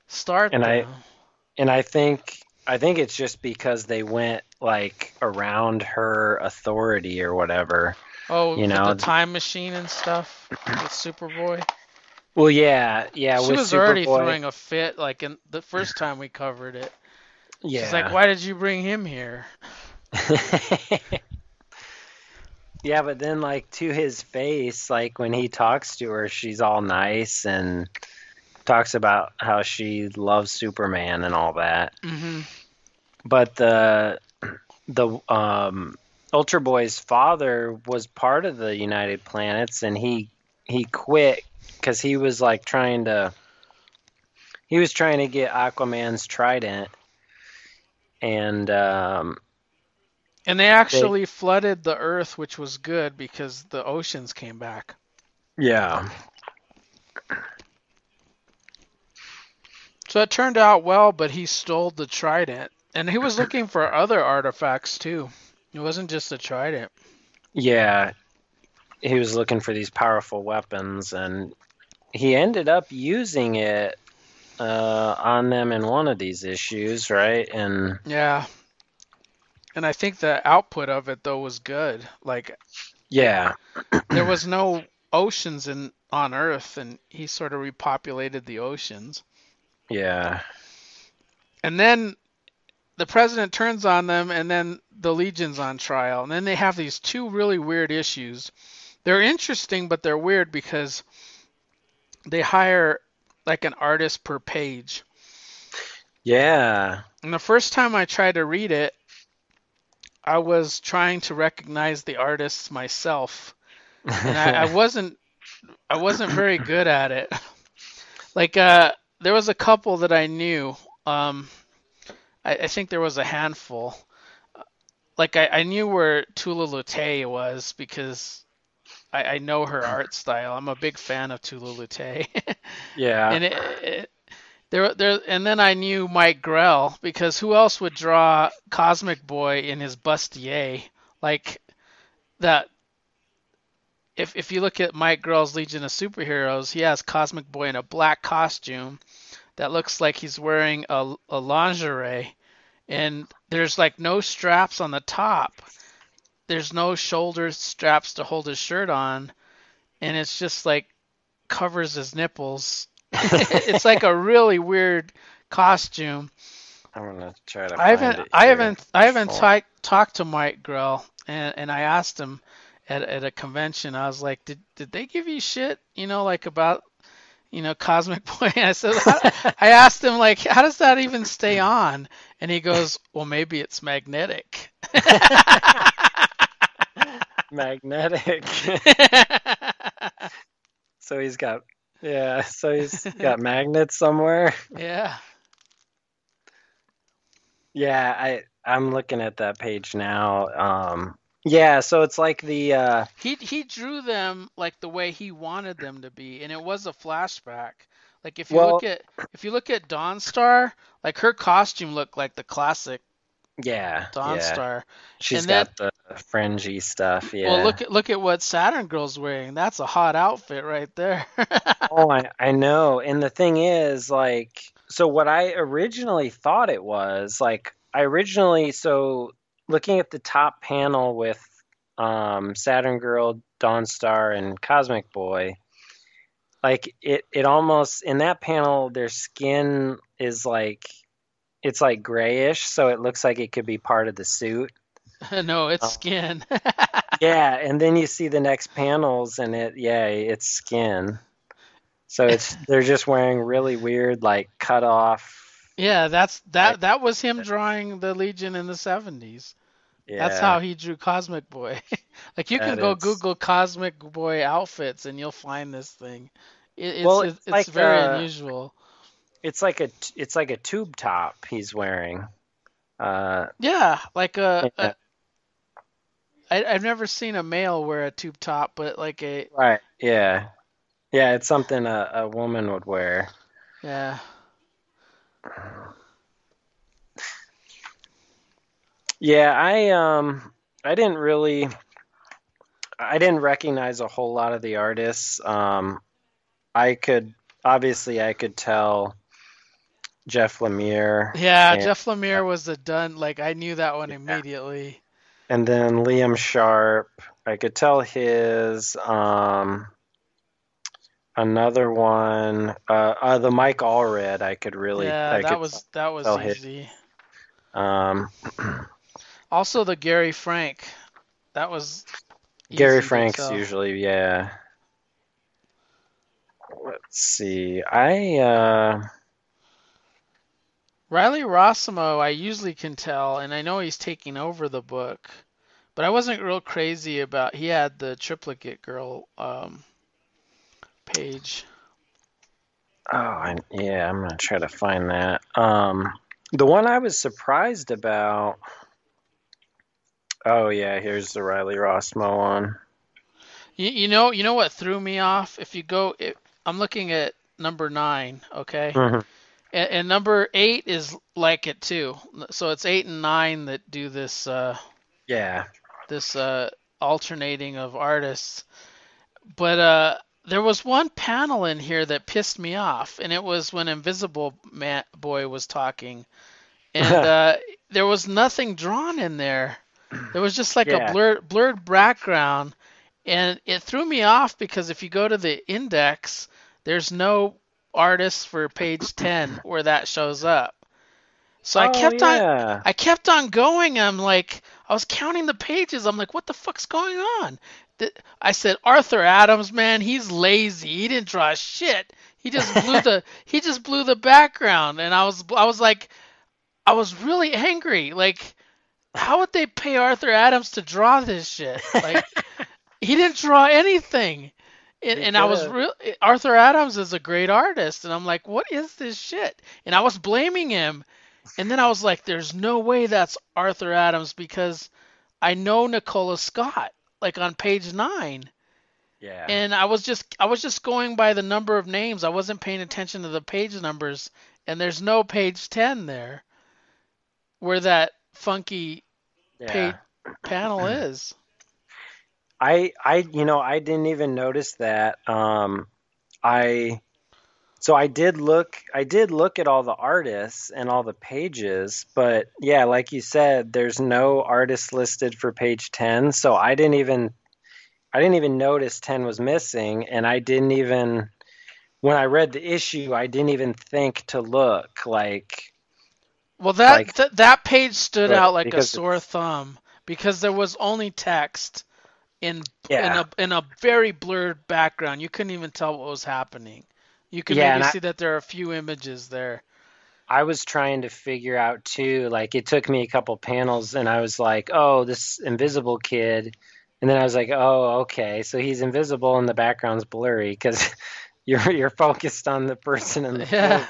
start And I- and i think i think it's just because they went like around her authority or whatever oh, you know, the time machine and stuff with Superboy. well yeah yeah she was already throwing a fit, like in the first time we covered it. yeah She's like, "Why did you bring him here?" yeah, but then like to his face, like when he talks to her, she's all nice and talks about how she loves Superman and all that. hmm But the the um Ultra Boy's father was part of the United Planets and he he quit cuz he was like trying to he was trying to get Aquaman's trident and um And they actually flooded the Earth, which was good because the oceans came back. yeah. So it turned out well, but he stole the trident. And he was looking for other artifacts too. It wasn't just the trident. Yeah, he was looking for these powerful weapons, and he ended up using it uh, on them in one of these issues, right? And Yeah. And I think the output of it though was good. Like yeah, there was no oceans in on Earth and he sort of repopulated the oceans. Yeah, And then the president turns on them and then the legion's on trial. And then they have these two really weird issues. They're interesting but they're weird because they hire like an artist per page. yeah, And the first time I tried to read it, I was trying to recognize the artists myself, and I, I wasn't. I wasn't very good at it. Like, uh, there was a couple that I knew. Um, I, I think there was a handful. Like, I, I knew where Tula Lotay was because I, I know her art style. I'm a big fan of Tula Lotay. yeah, and it, it there there and then I knew Mike Grell because who else would draw Cosmic Boy in his bustier like that if if you look at Mike Grell's Legion of Superheroes he has Cosmic Boy in a black costume that looks like he's wearing a, a lingerie and there's like no straps on the top there's no shoulder straps to hold his shirt on and it's just like covers his nipples it's like a really weird costume. I'm gonna try to. I haven't, I haven't, I haven't ti- talked to Mike Grell, and and I asked him at at a convention. I was like, did did they give you shit? You know, like about you know Cosmic Boy. I said, I asked him like, how does that even stay on? And he goes, well, maybe it's magnetic. magnetic. so he's got yeah, so he's got magnets somewhere. yeah. Yeah, I I'm looking at that page now. Um, yeah, so it's like the uh, He he drew them like the way he wanted them to be, and it was a flashback. Like if you Well- look at if you look at Dawnstar, like her costume looked like the classic yeah, yeah. Dawnstar. She's and got the fringy stuff. Yeah. Well, look at look at what Saturn Girl's wearing. That's a hot outfit right there. oh, I I know. And the thing is, like, so what I originally thought it was, like, I originally so looking at the top panel with um, Saturn Girl, Dawnstar, and Cosmic Boy, like it, it almost in that panel, their skin is like it's like grayish, so it looks like it could be part of the suit. no, it's Oh. skin. Yeah, and then you see the next panels, and it, yeah, it's skin. So it's they're just wearing really weird, like cut off. Yeah, that's that. That was him drawing the Legion in the '70s. Yeah. That's how he drew Cosmic Boy. like you can That go is- Google Cosmic Boy outfits and you'll find this thing. It, it's Well, it's, it's like, very uh, unusual. It's like a it's like a tube top he's wearing. Uh, Yeah, like a, Yeah. a I, I've never seen a male wear a tube top, but like a right. Yeah. Yeah, it's something a, a woman would wear. yeah. Yeah, I um I didn't really I didn't recognize a whole lot of the artists. Um I could obviously I could tell Jeff Lemire Yeah, Yeah. Jeff Lemire was a done. Like I knew that one immediately. and then Liam Sharp. I could tell his um another one uh, uh the Mike Allred I could really yeah, I that was that was easy. um Also, the Gary Frank, that was Gary Frank's tell. usually, yeah. Let's see. I uh Riley Rossmo, I usually can tell, and I know he's taking over the book, but I wasn't real crazy about. He had the triplicate girl um, page. oh, I, yeah, I'm gonna try to find that. Um the one I was surprised about Oh yeah, here's the Riley Rossmo one. You, you know, you know what threw me off? If you go, it, I'm looking at number nine, okay, Mhm. and, and number eight is like it too. So it's eight and nine that do this. Uh, Yeah. this uh, alternating of artists. But uh, there was one panel in here that pissed me off, and it was when Invisible Man- Boy was talking, and uh, there was nothing drawn in there. There was just like Yeah. a blurred blurred background, and it threw me off because if you go to the index, there's no artist for page ten where that shows up. So I Oh, kept on. I kept on going. I'm like, I was counting the pages. I'm like, what the fuck's going on? I said, Arthur Adams, man, he's lazy. He didn't draw shit. He just blew the he just blew the background, and I was I was like, I was really angry. Like, how would they pay Arthur Adams to draw this shit? Like, he didn't draw anything. And, and I was real. Arthur Adams is a great artist, and I'm like, what is this shit? And I was blaming him, and then I was like, there's no way that's Arthur Adams because I know Nicola Scott, like on page nine, Yeah. and I was just I was just going by the number of names. I wasn't paying attention to the page numbers, and there's no page ten there, where that funky yeah. page panel is. I I you know I didn't even notice that. Um, I so I did look I did look at all the artists and all the pages, but yeah, like you said, there's no artist listed for page ten, so I didn't even I didn't even notice ten was missing, and I didn't even when I read the issue, I didn't even think to look like Well, that Like- th- that page stood out like a sore thumb because there was only text in in a in a very blurred background. You couldn't even tell what was happening. You can Yeah, maybe and I- see that there are a few images there. I was trying to figure out too. Like it took me a couple panels, and I was like, "Oh, this invisible kid," and then I was like, "Oh, okay, so he's invisible and the background's blurry because you're you're focused on the person in the Yeah. foreground."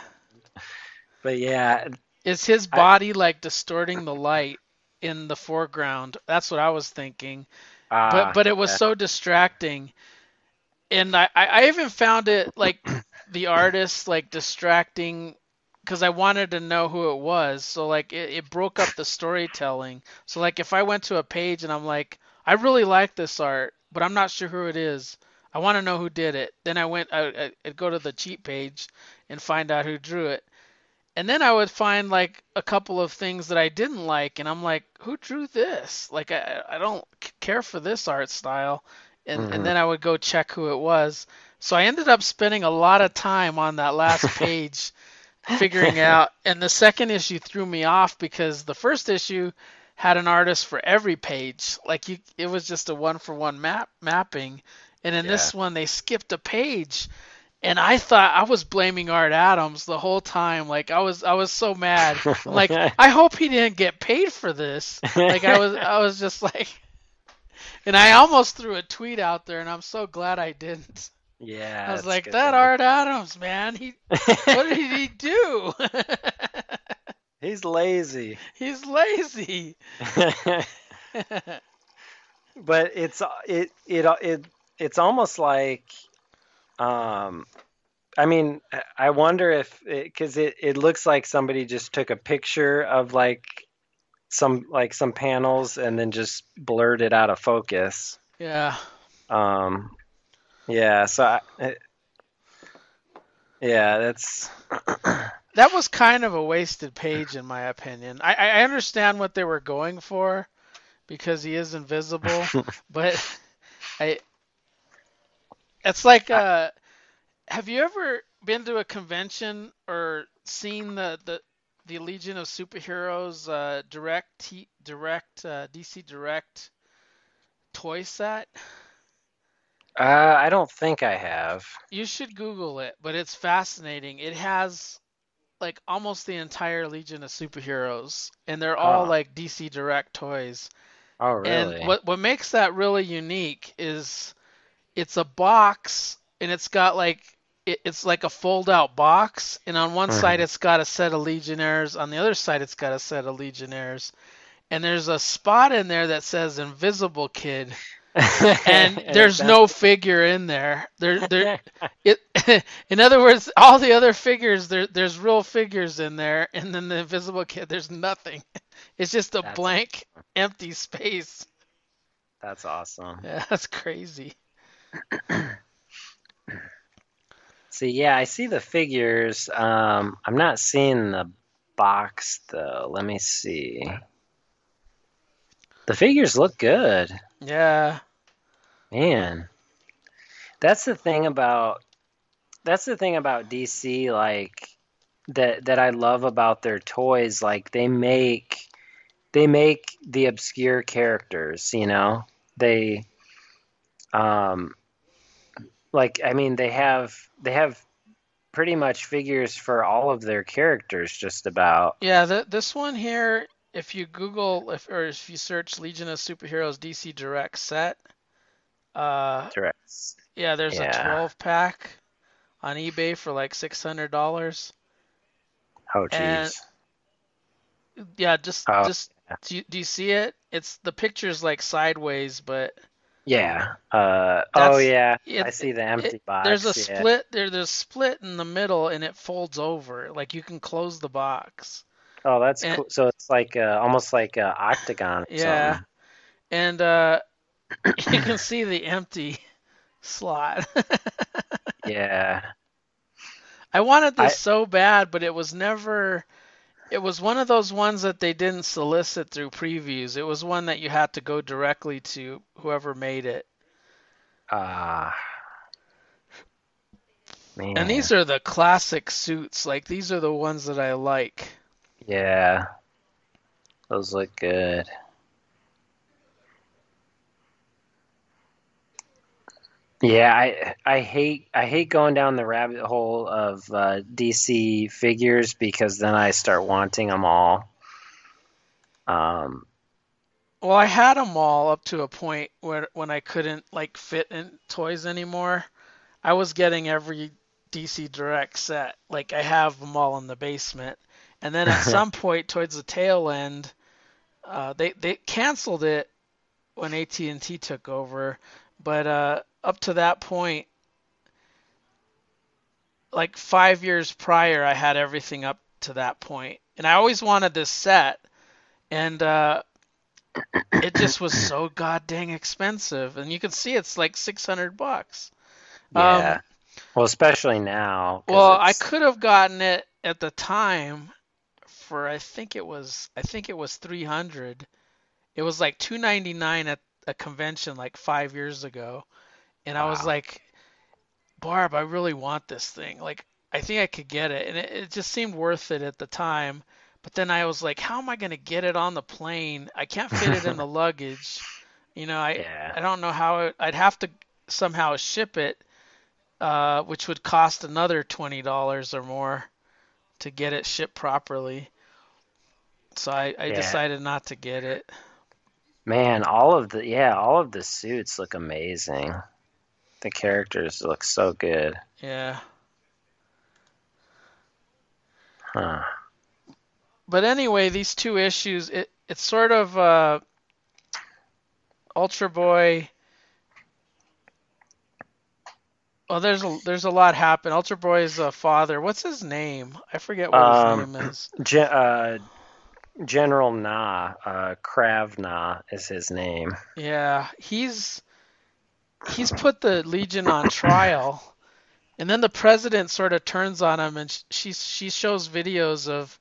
But yeah, Is his I- body like distorting the light in the foreground? That's what I was thinking. uh, but but it was yeah. so distracting and I, I I even found it like the artist like distracting because I wanted to know who it was so like it, it broke up the storytelling so like if I went to a page and I'm like I really like this art but I'm not sure who it is I want to know who did it then I went I, I'd go to the cheat page and find out who drew it and then I would find like a couple of things that I didn't like, and I'm like, who drew this? Like, I, I don't. care for this art style, and Mhm. and then I would go check who it was. So I ended up spending a lot of time on that last page figuring out. And the second issue threw me off because the first issue had an artist for every page. Like you it was just a one for one map mapping. And in this one they skipped a page. And I thought I was blaming Art Adams the whole time. Like I was I was so mad. Like I hope he didn't get paid for this. Like I was I was just like and I almost threw a tweet out there and I'm so glad I didn't yeah. I was like, that Art Adams, man. He, what did he do? He's lazy. He's lazy. but it's it it it it's almost like um I mean I wonder if because it, it looks like somebody just took a picture of like some like some panels and then just blurred it out of focus. yeah. Um yeah, so I, it, yeah, that's That was kind of a wasted page, in my opinion. I, I understand what they were going for because he is invisible, but I. It's like, uh, have you ever been to a convention or seen the the, the Legion of Superheroes uh, direct t- direct uh, DC direct toy set? Uh I don't think I have. You should Google it, but it's fascinating. It has like almost the entire Legion of Superheroes, and they're all Huh. like DC Direct toys. Oh really? And what what makes that really unique is it's a box, and it's got like it, it's like a fold out box, and on one Mhm. side it's got a set of Legionnaires, on the other side it's got a set of Legionnaires, and there's a spot in there that says Invisible Kid and there's no figure in there. There, there. It, in other words, all the other figures, there, there's real figures in there, and then the Invisible Kid, there's nothing. It's just a That's blank, empty space. That's awesome. Yeah, that's crazy. See, yeah, I see the figures. Um, I'm not seeing the box though. Let me see. The figures look good. Yeah, Man. That's the thing about that's the thing about DC like that that I love about their toys like they make they make the obscure characters, you know? They um like I mean they have they have pretty much figures for all of their characters just about. yeah. The, this one here, if you Google if or if you search Legion of Superheroes DC Direct set, uh, Dress. yeah, there's Yeah. a 12 pack on eBay for like six hundred dollars. Oh jeez. Yeah, just Oh, just do you, do you see it? It's the picture's like sideways, but Yeah. Uh oh yeah. it- I see the empty box. there's a yeah. split there there's a split in the middle and it folds over. Like you can close the box. Oh, that's And- cool. So it's like uh, almost like an octagon. Or Yeah. something. And uh you can see the empty slot. Yeah. I wanted this I- so bad, but it was never it was one of those ones that they didn't solicit through previews. It was one that you had to go directly to whoever made it. Ah. man. And these are the classic suits. Like these are the ones that I like. Yeah. Those look good. Yeah, I I hate I hate going down the rabbit hole of uh, DC figures because then I start wanting them all. Um, Well, I had them all up to a point where when I couldn't like fit in toys anymore. I was getting every DC Direct set. Like I have them all in the basement. And then at some point towards the tail end, uh, they they canceled it when AT&T took over, but uh, up to that point like 5 years prior I had everything up to that point. And I always wanted this set and uh it just was so god dang expensive and you can see it's like 600 bucks yeah. Um, well, especially now. well i could have gotten it at the time for i think it was i think it was 300 it was like 299 at a convention like five years ago, and I was like, Barb, I really want this thing. Like, I think I could get it, and it, it just seemed worth it at the time. But then I was like, how am I gonna get it on the plane? I can't fit it in the luggage. You know, I Yeah. I don't know how it, I'd have to somehow ship it, uh, which would cost another twenty dollars or more to get it shipped properly. So I, I Yeah. decided not to get it. Man, all of the yeah, all of the suits look amazing. The characters look so good. Yeah. Huh. But anyway, these two issues, it it's sort of uh, Ultra Boy. Oh, there's a there's a lot happen. Ultra Boy's uh, father. What's his name? I forget what Um, his name is. Ge- uh, General Na, uh, Krav Na is his name. Yeah, he's he's put the Legion on trial, and then the president sort of turns on him, and sh- she she shows videos of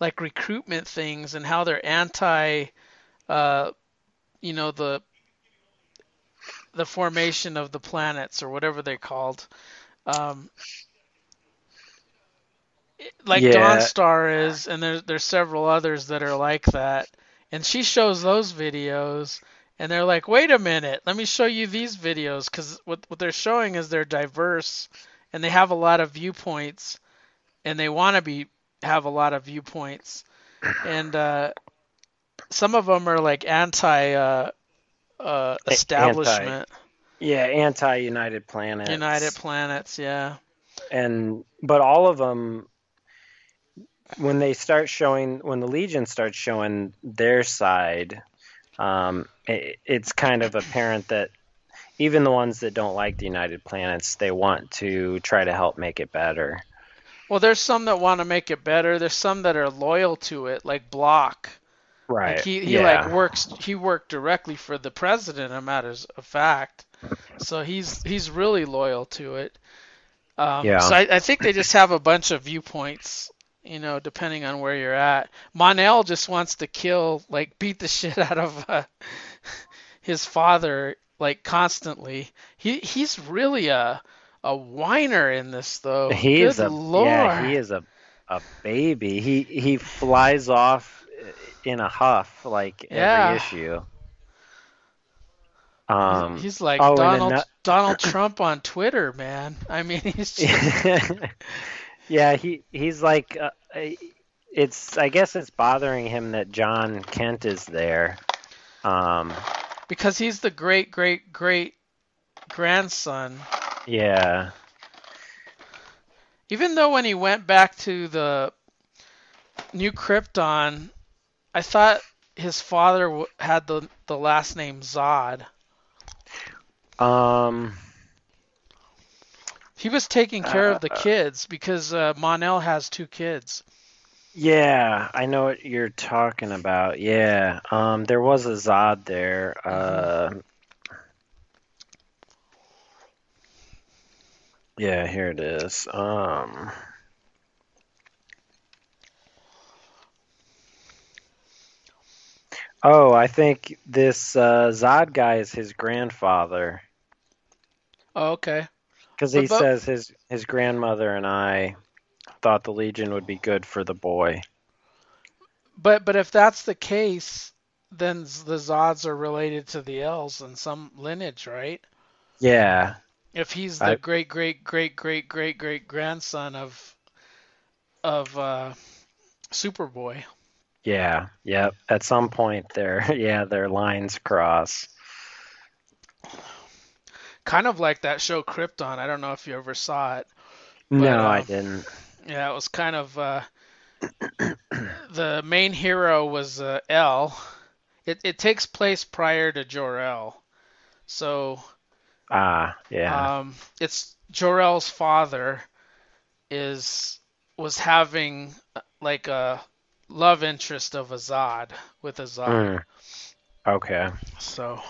like recruitment things and how they're anti, uh, you know the the formation of the planets or whatever they're called. Um, like Yeah. Dawnstar is, and there's there's several others that are like that. And she shows those videos, and they're like, "Wait a minute, let me show you these videos," because what what they're showing is they're diverse, and they have a lot of viewpoints, and they want to be have a lot of viewpoints, and uh, some of them are like anti uh, uh, establishment, Yeah, anti-United Planets. United Planets, yeah. and but all of them when they start showing when the legion starts showing their side um, it, it's kind of apparent that even the ones that don't like the united planets they want to try to help make it better Well, there's some that want to make it better. There's some that are loyal to it, like Blok. right Like he, he yeah. like works he worked directly for the president, a matter of fact. So he's he's really loyal to it. Um, Yeah. So I, I think they just have a bunch of viewpoints, you know, depending on where you're at. Mon-El just wants to kill, like beat the shit out of uh, his father, like constantly. He he's really a a whiner in this though. he Good is a lord. yeah he is a a baby he he flies off in a huff like Yeah. every issue um he's like oh, Donald ano- Donald Trump on Twitter, man. I mean, he's just, yeah, he he's like uh, it's I guess it's bothering him that Jon Kent is there. Um, because he's the great great great grandson. yeah, Even though when he went back to the New Krypton, I thought his father w- had the the last name Zod. um, He was taking care of the Uh, kids because uh, Mon-El has two kids. Yeah, I know what you're talking about. Yeah, um, there was a Zod there. Uh, yeah, here it is. Um. Oh, I think this uh, Zod guy is his grandfather Oh, okay. because he But- but- says his his grandmother and I thought the Legion would be good for the boy. But but if that's the case, then the Zods are related to the Els in some lineage, right? Yeah, If he's the I- great great great great great great grandson of of uh, Superboy. yeah, yep. At some point, their yeah their lines cross. Kind of like that show Krypton. I don't know if you ever saw it. no, I um, didn't. Yeah, it was kind of uh, the main hero was uh, L. It it takes place prior to Jor-El, so Ah, yeah. um, it's Jor-El's father is was having uh, like a love interest of a Zod with a Zod. Mm. Okay. So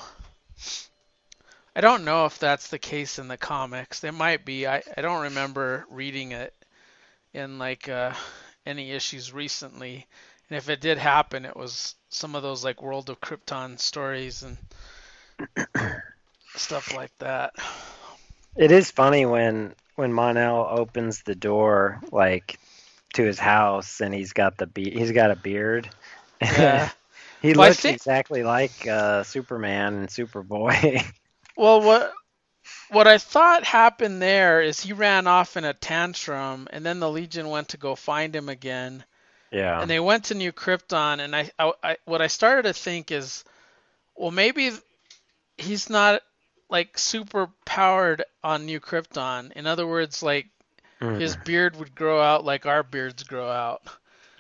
I don't know if that's the case in the comics. It might be. I, I don't remember reading it in like uh, any issues recently. And if it did happen, it was some of those like World of Krypton stories and stuff like that. It is funny when when Mon-El opens the door like to his house and he's got the be- he's got a beard. Yeah. he Well, looks think- exactly like uh, Superman and Superboy. Well, what what I thought happened there is he ran off in a tantrum, and then the Legion went to go find him again, yeah. and they went to New Krypton. And I, I, I what I started to think is, well, maybe he's not like super powered on New Krypton. In other words, like Mhm. his beard would grow out like our beards grow out.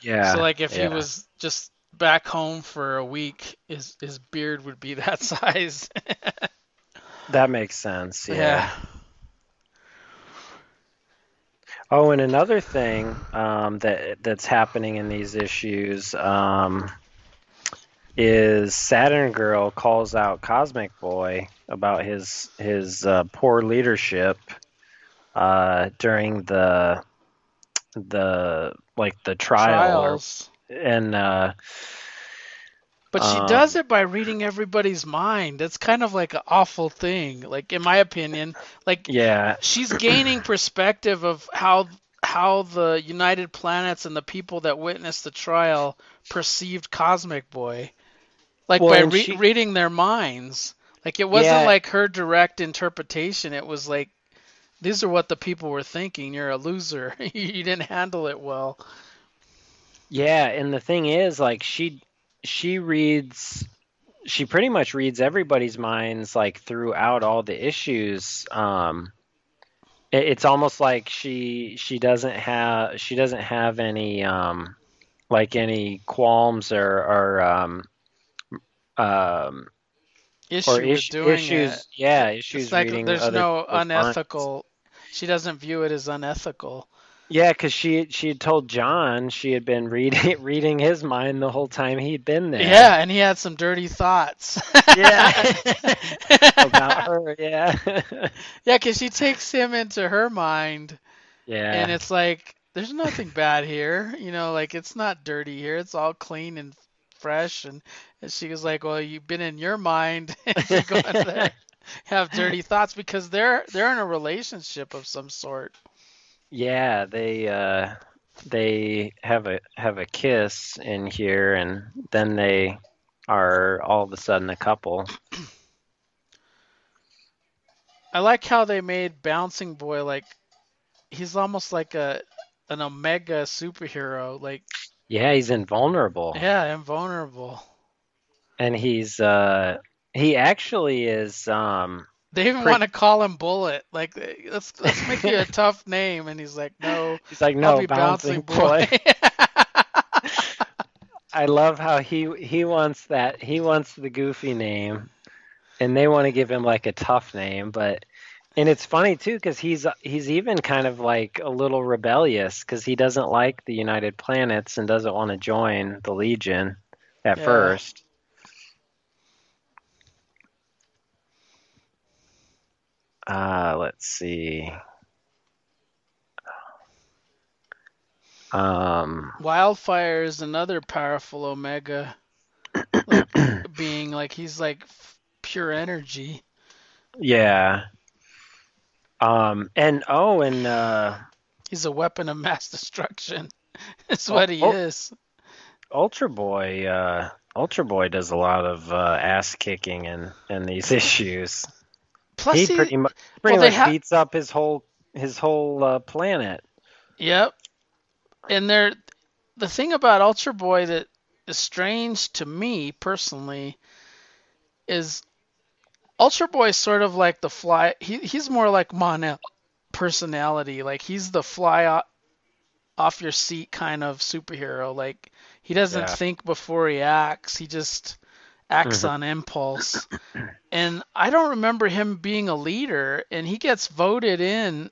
yeah. So like if yeah. he was just back home for a week, his his beard would be that size. that makes sense. Yeah. yeah. Oh, and another thing um, that that's happening in these issues um, is Saturn Girl calls out Cosmic Boy about his his uh, poor leadership uh, during the the like the trial or- Trials. and uh, But she Um, does it by reading everybody's mind. That's kind of like an awful thing. Like in my opinion, like yeah she's gaining perspective of how how the United Planets and the people that witnessed the trial perceived Cosmic Boy. Like Well, by re- she- reading their minds. Like it wasn't Yeah. like her direct interpretation. It was like these are what the people were thinking. You're a loser. you didn't handle it well. Yeah, and the thing is, like she she reads she pretty much reads everybody's minds like throughout all the issues. Um it, it's almost like she she doesn't have she doesn't have any um like any qualms or or um um Issue or is, doing issues it. yeah issues It's like reading there's no unethical. She doesn't view it as unethical. Yeah, because she she had told Jon she had been reading reading his mind the whole time he'd been there. Yeah, and he had some dirty thoughts. Yeah. about her. Yeah, yeah, because she takes him into her mind, yeah, and it's like there's nothing bad here. You know, like it's not dirty here. It's all clean and fresh. And, she was like, "Well, you've been in your mind. and you go in there, have dirty thoughts because they're they're in a relationship of some sort." Yeah. They uh, they have a have a kiss in here, and then they are all of a sudden a couple. I like how they made Bouncing Boy like he's almost like a an omega superhero. Like, Yeah, he's invulnerable, yeah, invulnerable. and he's uh, he actually is um, They even want to call him Bullet. Like, let's let's make you a tough name, and he's like, no, he's like no bouncing, Bouncing Boy. I love how he he wants that he wants the goofy name, and they want to give him like a tough name, but and it's funny too because he's he's even kind of like a little rebellious because he doesn't like the United Planets and doesn't want to join the Legion at Yeah. first. Uh, let's see. Um, Wildfire is another powerful Omega like, being. Like, he's like f- pure energy. Yeah. Um and oh and uh He's a weapon of mass destruction. That's Oh, what he oh. is. Ultra Boy uh Ultra Boy does a lot of uh ass kicking in in these issues. Plus, he he, pretty much pretty well, much ha- beats up his whole his whole uh, planet. Yep. And there, the thing about Ultra Boy that is strange to me personally is Ultra Boy is sort of like the fly. He he's more like Mon-El personality. Like he's the fly o- off your seat kind of superhero. Like he doesn't Yeah. think before he acts. He just acts Mhm. on impulse. and I don't remember him being a leader. And he gets voted in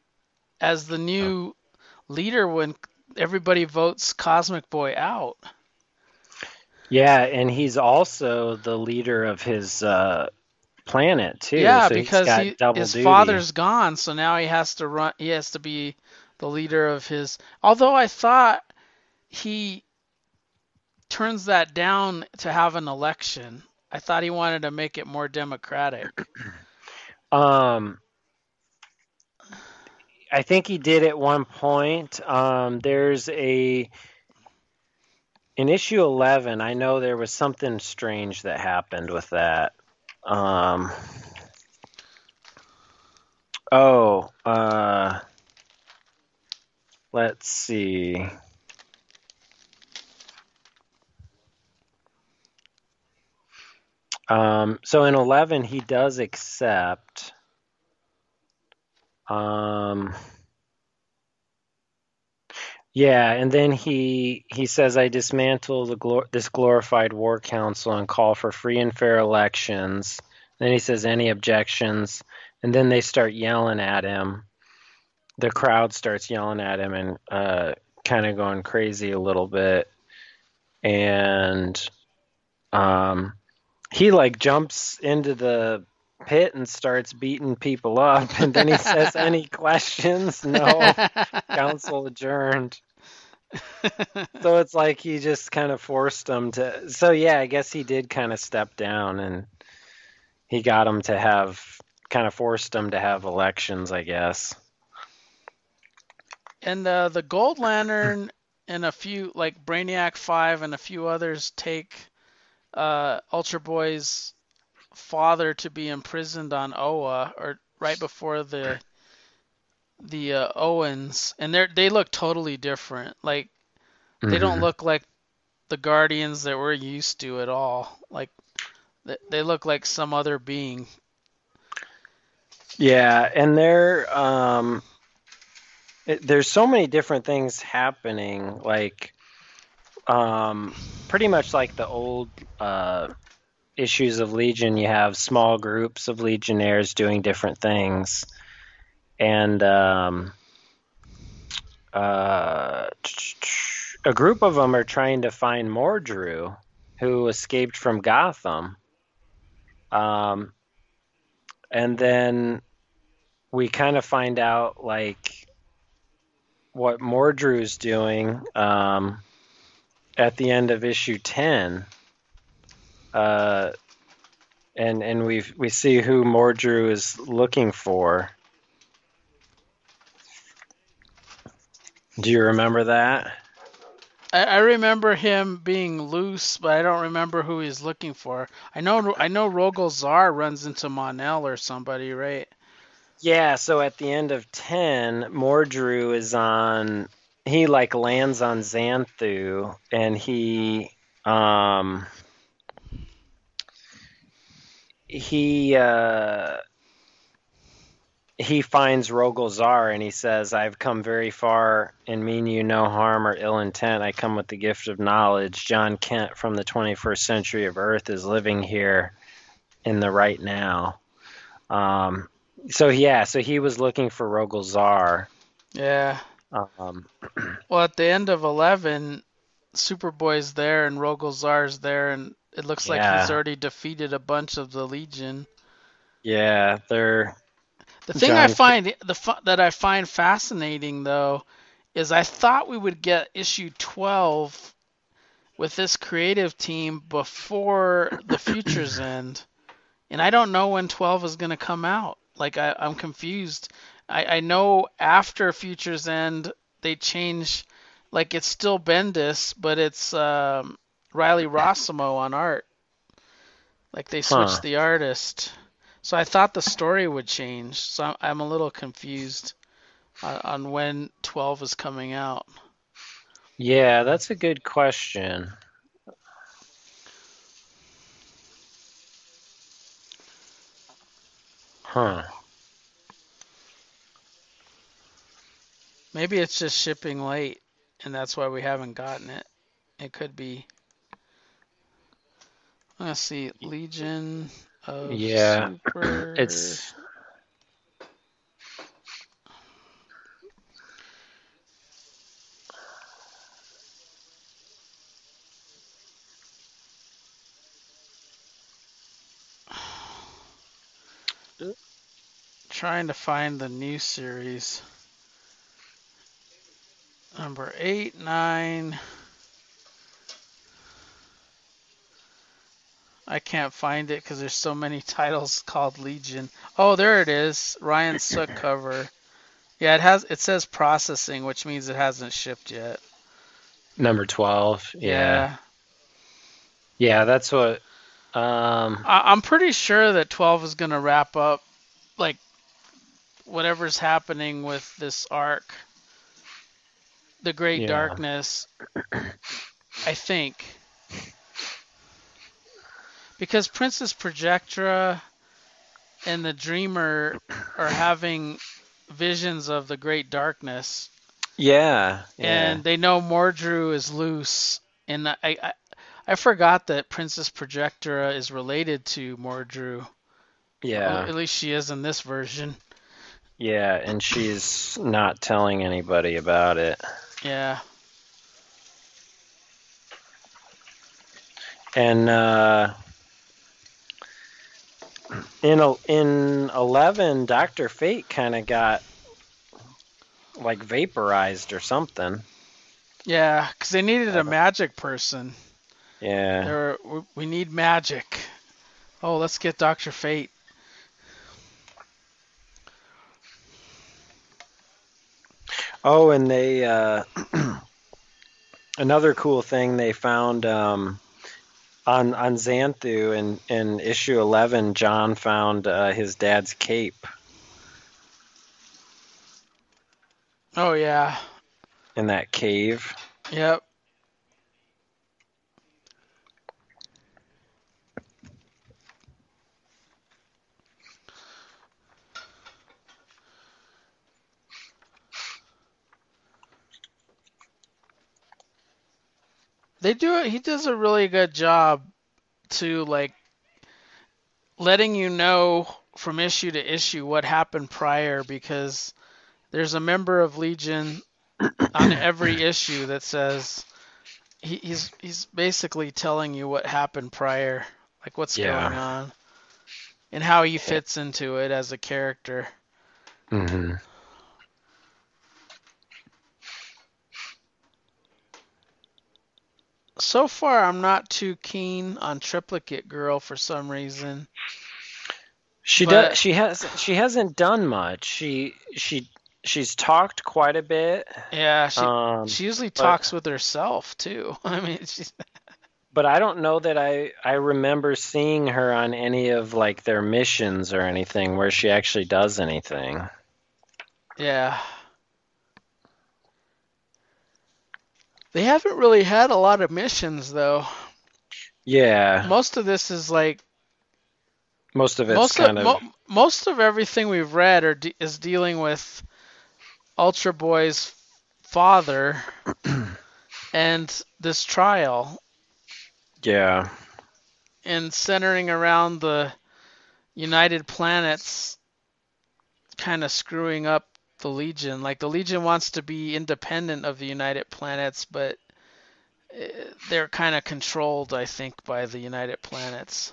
as the new leader when everybody votes Cosmic Boy out. Yeah, and he's also the leader of his uh planet too. yeah, so he's because got he, double his duty. father's gone, so now he has to run. He has to be the leader of his. Although I thought he turns that down to have an election. I thought he wanted to make it more democratic. Um, I think he did at one point. Um, there's a in issue 11. I know there was something strange that happened with that. Um, oh, uh, let's see. Um, so in 11, he does accept. Um, yeah, and then he he says, "I dismantle the glor- this glorified war council and call for free and fair elections." Then he says, "Any objections?" And then they start yelling at him. The crowd starts yelling at him and uh, kind of going crazy a little bit, and um, he like jumps into the pit and starts beating people up and then he says any questions? No. Council adjourned. So it's like he just kind of forced them to so yeah i guess he did kind of step down and he got them to have kind of forced them to have elections i guess. And uh, the gold lantern and a few like brainiac 5 and a few others take uh, Ultra Boy's father to be imprisoned on Oa, or right before the the uh, Oans, and they they look totally different. Like they mm-hmm. don't look like the Guardians that we're used to at all. Like they, they look like some other being. Yeah, and they're um, it, there's so many different things happening. Like um, pretty much like the old uh, issues of Legion, you have small groups of Legionnaires doing different things, and um, uh, a group of them are trying to find Mordru, who escaped from Gotham. Um, and then we kind of find out like what Mordru's doing. Um, at the end of issue 10 uh, and and we we see who Mordru is looking for. Do you remember that? I, I remember him being loose, but I don't remember who he's looking for. I know I know Rogol Zaar runs into Mon-El or somebody, right? Yeah, so at the end of 10, Mordru is on he like lands on Xanthu and he um he uh he finds Rogol Zaar and he says, I've come very far and mean you no harm or ill intent. I come with the gift of knowledge. Jon Kent from the 21st century of Earth is living here in the right now. Um, so, yeah, so he was looking for Rogol Zaar. Yeah. Um, well, at the end of Eleven, Superboy's there and Rogol Zaar's there, and it looks like he's already defeated a bunch of the Legion. Yeah, they're. The thing. I find the that I find fascinating though is I thought we would get issue 12 with this creative team before the futures end, and I don't know when 12 is going to come out. Like I, I'm confused. I, I know after Futures End they change, like it's still Bendis, but it's um, Riley Rossmo on art. Like they switched huh. the artist. So I thought the story would change. So I'm a little confused on, on when 12 is coming out. Yeah, that's a good question. Huh. Maybe it's just shipping late, and that's why we haven't gotten it. It could be. Let's see, Legion of yeah, Super... it's. Trying to find the new series number eight, nine. I can't find it because there's so many titles called Legion. Oh, there it is. Ryan Sook cover. Yeah, it has. It says processing, which means it hasn't shipped yet. Number twelve. Yeah. Yeah, that's what. Um, I, I'm pretty sure that 12 is gonna wrap up, like, whatever's happening with this arc, the Great Yeah. Darkness. I think. Because Princess Projectra and the Dreamer are having visions of the Great Darkness, yeah. Yeah. and they know Mordru is loose. And I, I, I forgot that Princess Projectra is related to Mordru. Yeah. at least she is in this version. Yeah. And she's not telling anybody about it. Yeah. And uh, in in eleven, Doctor Fate kind of got like vaporized or something. Yeah, because they needed a magic person. Yeah. We need magic. Oh, let's get Doctor Fate. Oh, and they uh, another cool thing they found um, on on Xanthu in in issue eleven. Jon found uh, his dad's cape Oh yeah. in that cave. Yep. They do it. He does a really good job to like letting you know from issue to issue what happened prior because there's a member of Legion on every issue that says he, he's he's basically telling you what happened prior, like what's Yeah. going on, and how he fits into it as a character. hmm So far, I'm not too keen on Triplicate Girl for some reason. She But- does. She has. She hasn't done much. She she she's talked quite a bit. Yeah, she Um, she usually but- talks with herself too. I mean, she's but I don't know that I I remember seeing her on any of like their missions or anything where she actually does anything. yeah. They haven't really had a lot of missions though. Yeah, Most of this is like most of it's most kind of of mo- most of everything we've read are de- is dealing with Ultra Boy's father and this trial yeah. and centering around the United Planets kind of screwing up the Legion. Like the Legion wants to be independent of the United Planets, but eh, they're kind of controlled, I think, by the United Planets.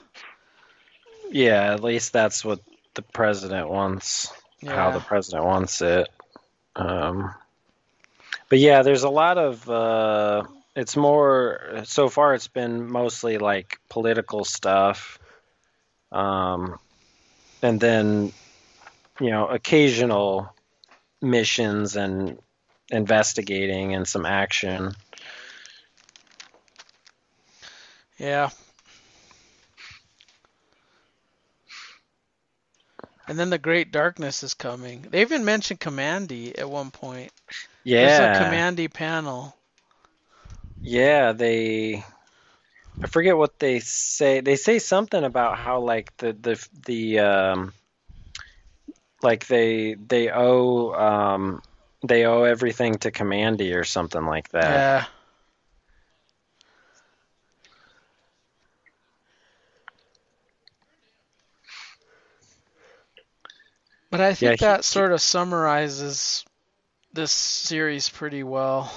Yeah, at least that's what the president wants. How the president wants it. Um, but yeah, there's a lot of. Uh, it's more so far. It's been mostly like political stuff, um, and then you know occasional missions and investigating and some action. Yeah. And then the Great Darkness is coming. They even mentioned Kamandi at one point. There's Yeah, a Kamandi panel. Yeah, they I forget what they say. They say something about how like the the the um like they they owe um they owe everything to Kamandi or something like that. Yeah. But I think Yeah, that he- sort of summarizes this series pretty well.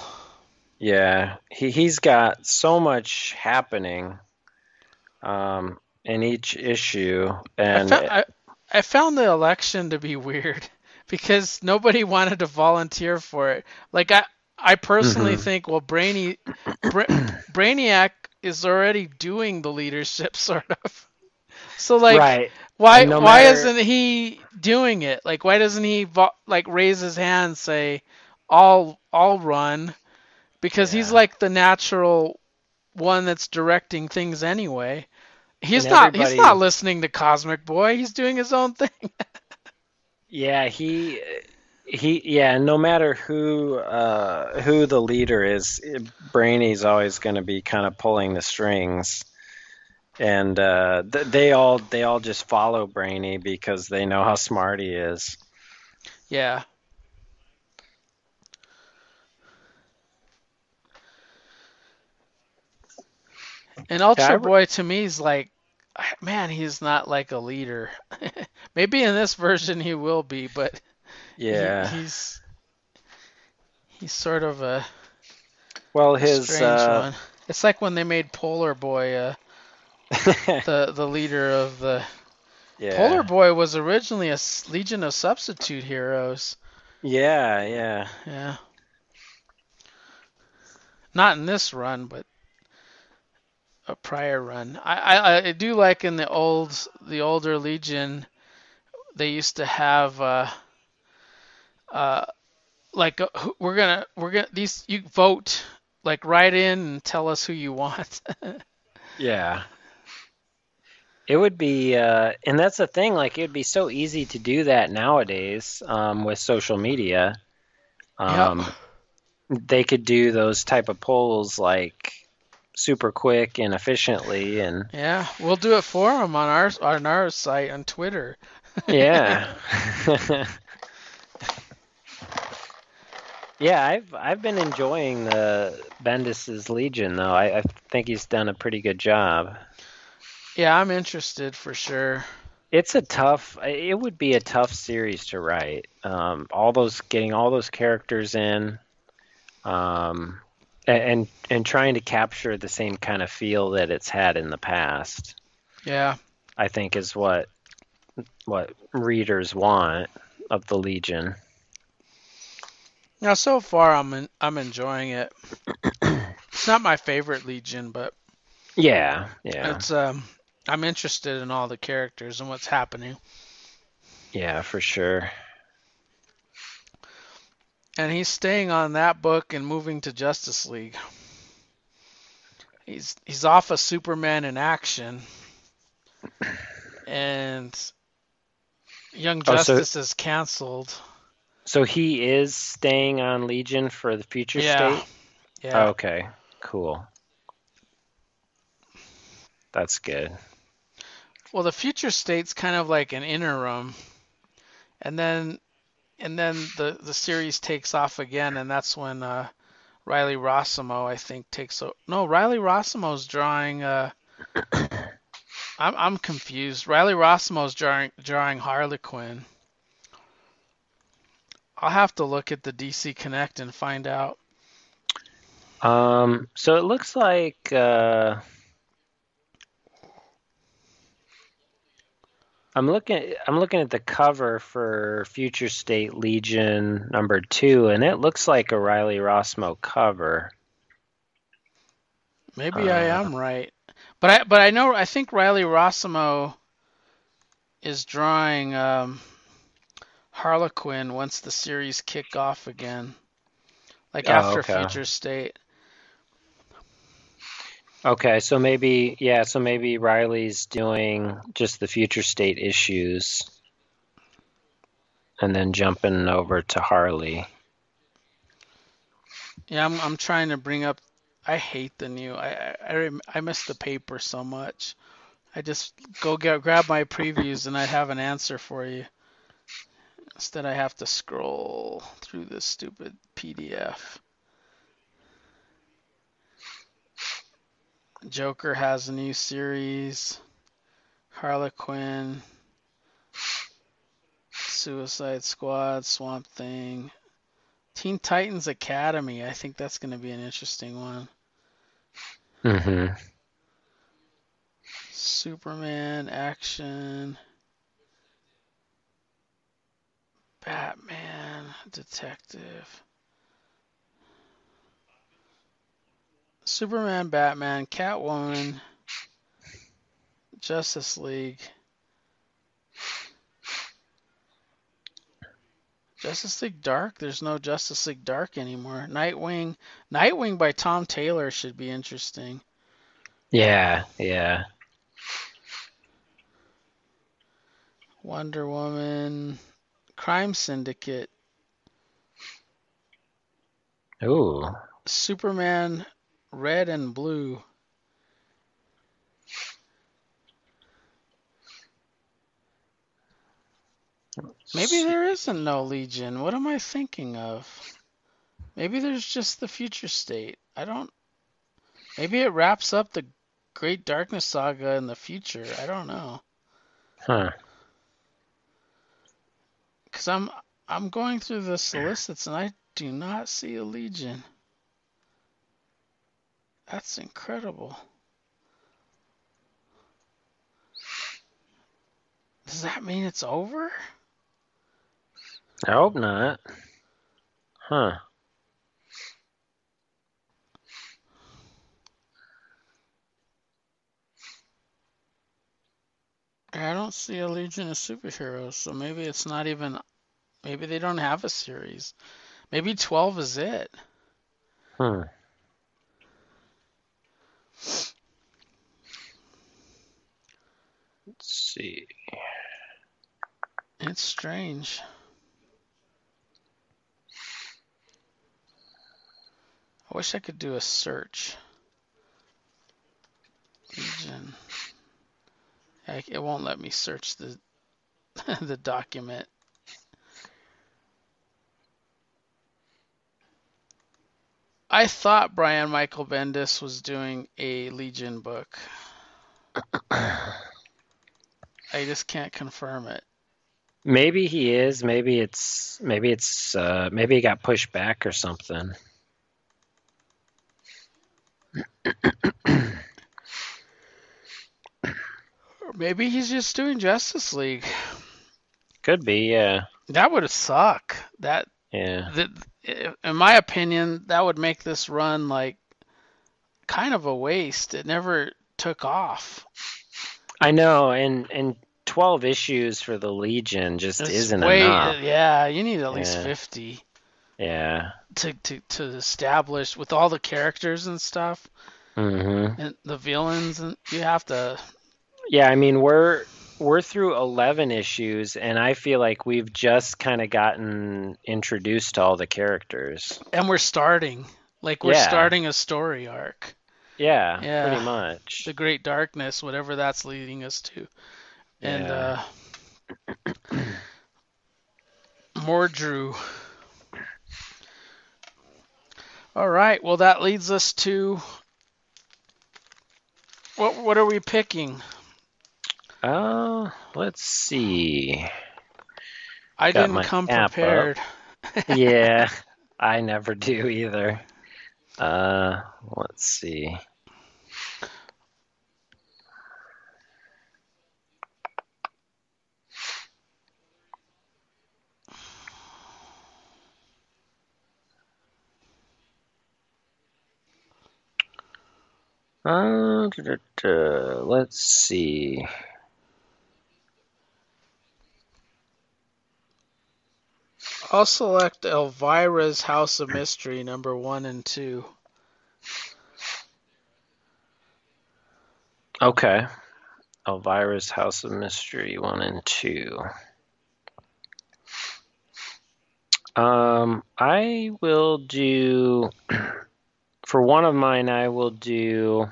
Yeah, he he's got so much happening um in each issue I, and I, I found the election to be weird because nobody wanted to volunteer for it. Like I, I personally Mhm. think, well, Brainy, Bra- Brainiac is already doing the leadership sort of. So like right. why no why matter- isn't he doing it? Like why doesn't he vo- like raise his hand and say I'll I'll run because he's like the natural one that's directing things anyway. He's And not he's not listening to Cosmic Boy. He's doing his own thing. Yeah, he he yeah, no matter who uh who the leader is, Brainy's always going to be kind of pulling the strings. And uh th- they all they all just follow Brainy because they know how smart he is. yeah. And Ultra Yeah, Boy to me is like, man, he's not like a leader. Maybe in this version he will be, but he- Yeah. he's he's sort of a Well, his strange uh one. It's like when they made Polar Boy uh, the the leader of the yeah. Polar Boy was originally a Legion of Substitute Heroes. Yeah, yeah. Yeah. Not in this run, but a prior run. I, I, I do like in the old the older Legion they used to have uh uh like uh, we're gonna we're gonna these you vote like write in and tell us who you want. Yeah. It would be, uh, and that's the thing. Like, it would be so easy to do that nowadays um, with social media. Um, They could do those type of polls like super quick and efficiently, and yeah, we'll do it for them on our on our site on Twitter. yeah. yeah, I've I've been enjoying the Bendis's Legion though. I, I think he's done a pretty good job. Yeah, I'm interested for sure. It's a tough. It would be a tough series to write. Um, all those getting all those characters in, um, and and trying to capture the same kind of feel that it's had in the past. Yeah. I think is what what readers want of the Legion. Now, so far, I'm en- I'm enjoying it. it's not my favorite Legion, but Yeah, yeah, it's um I'm interested in all the characters and what's happening. yeah, for sure. And he's staying on that book and moving to Justice League. He's he's off of Superman in action, and Young Oh, so- Justice is canceled. So he is staying on Legion for the future Yeah. state. Yeah. Okay, cool. That's good. Well, the future state's kind of like an interim, and then and then the the series takes off again, and that's when uh, Riley Rossimo, I think, takes o- no Riley Rossimo's drawing. Uh, I'm I'm confused. Riley Rossimo's drawing drawing Harley Quinn. I'll have to look at the DC Connect and find out. Um, so it looks like uh, I'm looking I'm looking at the cover for Future State Legion number two, and it looks like a Riley Rossmo cover. Maybe I Uh, am right, but I but I know I think Riley Rossimo is drawing um, Harley Quinn once the series kick off again, like Oh, after okay. Future State. Okay, so maybe yeah, so maybe Riley's doing just the Future State issues, and then jumping over to Harley. Yeah, I'm I'm trying to bring up. I hate the new. I I I, miss the paper so much. I just go get grab my previews and I'd have an answer for you. Instead, I have to scroll through this stupid PDF. Joker has a new series. Harley Quinn. Suicide Squad, Swamp Thing. Teen Titans Academy. I think that's going to be an interesting one. Mm-hmm. Superman action. Batman detective. Superman, Batman, Catwoman, Justice League. Justice League Dark? There's no Justice League Dark anymore. Nightwing. Nightwing by Tom Taylor should be interesting. Yeah, yeah. Wonder Woman. Crime Syndicate. Ooh. Superman Red and Blue. Maybe there isn't no Legion. What am I thinking of? Maybe there's just the future state. I don't. Maybe it wraps up the Great Darkness saga in the future. I don't know. Huh. Cause I'm I'm going through the solicits and I do not see a Legion. That's incredible. Does that mean it's over? I hope not. Huh. I don't see a Legion of Superheroes, so maybe it's not even. Maybe they don't have a series. Maybe 12 is it. Hmm. Let's see. It's strange. I wish I could do a search. Legion. It won't let me search the the document. I thought Brian Michael Bendis was doing a Legion book. I just can't confirm it. Maybe he is. Maybe it's. Maybe it's. Uh, maybe he got pushed back or something. Maybe he's just doing Justice League. Could be. Yeah. That would suck. That Yeah. in my opinion, that would make this run like kind of a waste. It never took off. I know. And and twelve issues for the Legion just It's isn't way- enough. Yeah, you need at least Yeah. 50 Yeah. to, to to establish with all the characters and stuff Mm-hmm. and the villains and you have to Yeah. I mean, we're we're through eleven issues, and I feel like we've just kind of gotten introduced to all the characters. and we're starting like we're Yeah. starting a story arc. Yeah. Yeah. Pretty much. The Great Darkness, whatever that's leading us to. And Yeah. uh Mordru. All right, well that leads us to what what are we picking? Uh, let's see. I Got didn't come prepared. yeah, I never do either. Uh, let's see. Uh, da, da, da, let's see. I'll select Elvira's House of Mystery number 1 and 2. Okay. Elvira's House of Mystery 1 and 2. Um, I will do, for one of mine, I will do,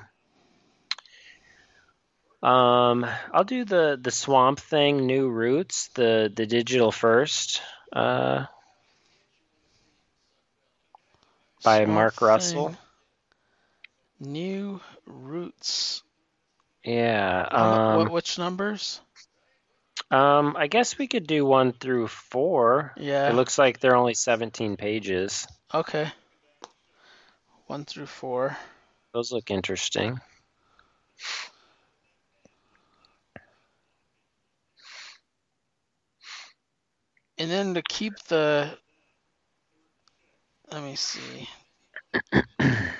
um, I'll do the, the Swamp Thing New Roots, the, the digital first, uh, by Swamp Mark Thing, Russell. New Roots. Yeah. Um, what which numbers? um, I guess we could do one through four. Yeah. It looks like they're only 17 pages. Okay. 1 through 4. Those look interesting. And then to keep the let me see. I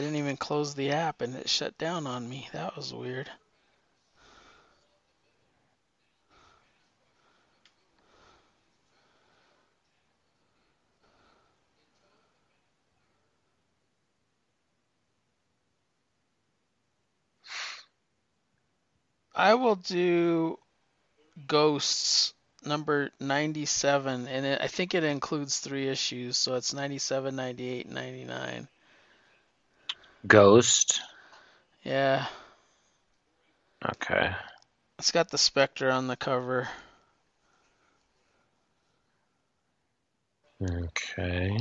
didn't even close the app and it shut down on me. That was weird. I will do Ghosts number 97 and it, I think it includes 3 issues, so it's 97, 98, 99. Ghost. Yeah. Okay. It's got the Spectre on the cover. Okay.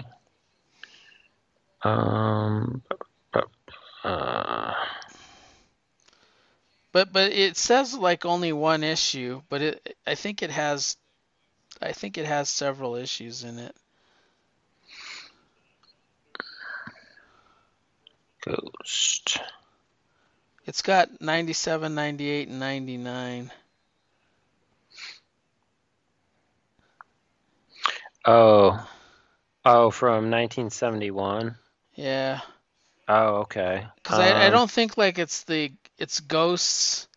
Um. Uh, But but it says like only one issue, but it I think it has I think it has several issues in it. Ghost. It's got 97, 98, and 99. Oh. Oh, from 1971. Yeah. Oh, okay. Because I, I Um, don't think like it's the it's ghosts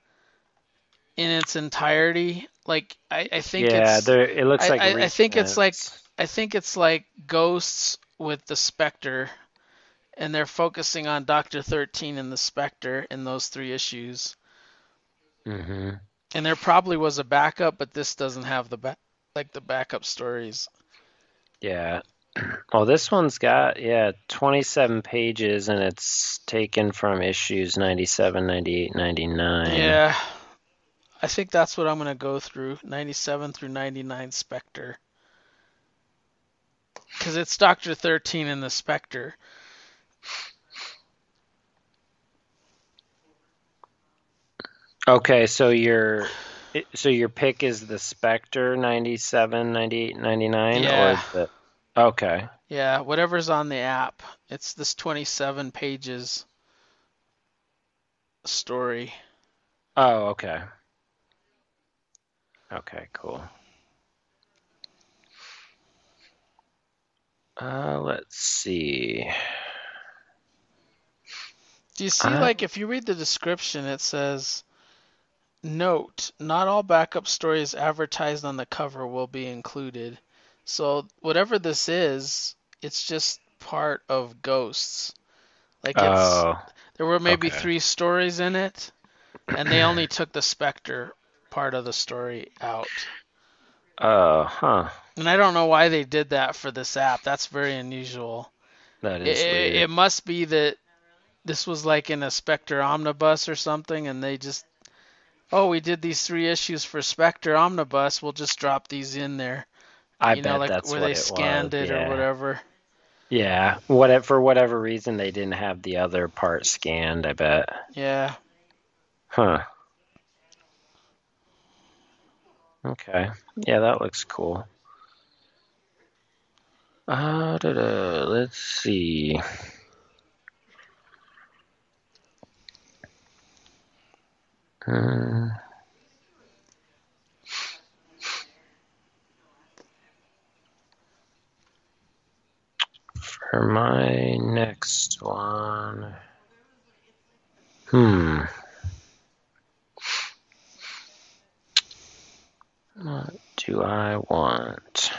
in its entirety. Like I, I think Yeah, it's there. It looks I- like. I- I think it's like- I think it's like ghosts with the Spectre, and they're focusing on Doctor Thirteen and the Spectre in those three issues. Mm-hmm. And there probably was a backup, but this doesn't have the back like the backup stories. Yeah. Well, this one's got yeah 27 pages, and it's taken from issues 97, 98, 99. Yeah. I think that's what I'm gonna go through. 97 through 99 Spectre. Because it's Doctor 13 and the Spectre. Okay, so your so your pick is the Spectre 97, 98, 99 Yeah. or the Okay. Yeah, whatever's on the app. It's this 27 pages story. Oh, okay. Okay, cool. Uh, let's see. Do you see, Uh, like, if you read the description, it says, Note, not all backup stories advertised on the cover will be included. So, whatever this is, it's just part of Ghosts. Like, it's, Oh, there were maybe okay. three stories in it, and they only took the Spectre part of the story out. oh, huh. And I don't know why they did that for this app. That's very unusual. That It, is it, it must be that this was like in a Spectre omnibus or something, and they just, oh, we did these three issues for Spectre omnibus. We'll just drop these in there. I you bet know, like that's where what they it scanned was. it yeah. or whatever. Yeah, what for whatever reason they didn't have the other part scanned. I bet. Yeah. Huh. Okay. Yeah, that looks cool. Uh, da-da, let's see. Hmm. For my next one. Hmm. What do I want?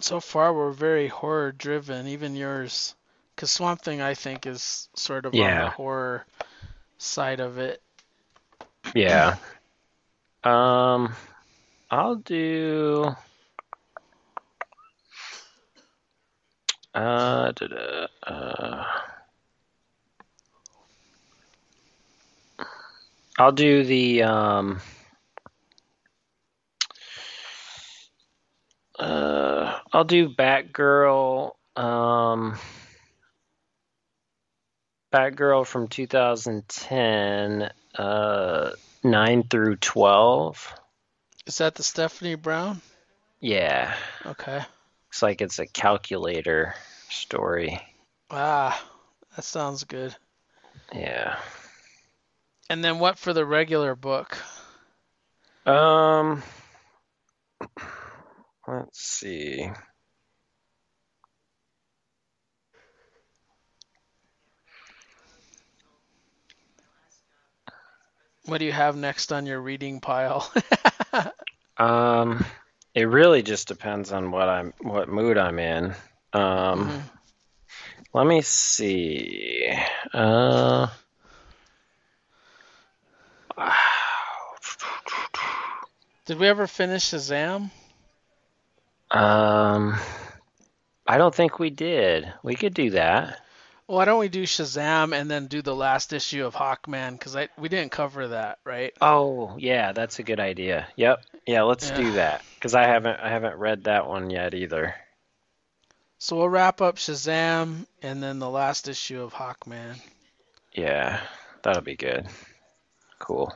So far, we're very horror driven, even yours. Because Swamp Thing, I think, is sort of on the horror side of it. Yeah. Um, I'll do. Uh, da-da, uh, I'll do the um. Uh, I'll do Batgirl. Um, Batgirl from 2010. Uh, nine through twelve. Is that the Stephanie Brown? Yeah, Okay. looks like it's a calculator story. Ah, that sounds good. Yeah. And then what for the regular book? Um, let's see. What do you have next on your reading pile? Um, it really just depends on what I'm, what mood I'm in. Um, Mhm. let me see. Uh, Did we ever finish Shazam? Um, I don't think we did. We could do that. Why don't we do Shazam and then do the last issue of Hawkman? Because I we didn't cover that, right? Oh, yeah, that's a good idea. Yep. Yeah, let's Yeah. do that because I haven't I haven't read that one yet either. So we'll wrap up Shazam and then the last issue of Hawkman. Yeah, that'll be good. Cool.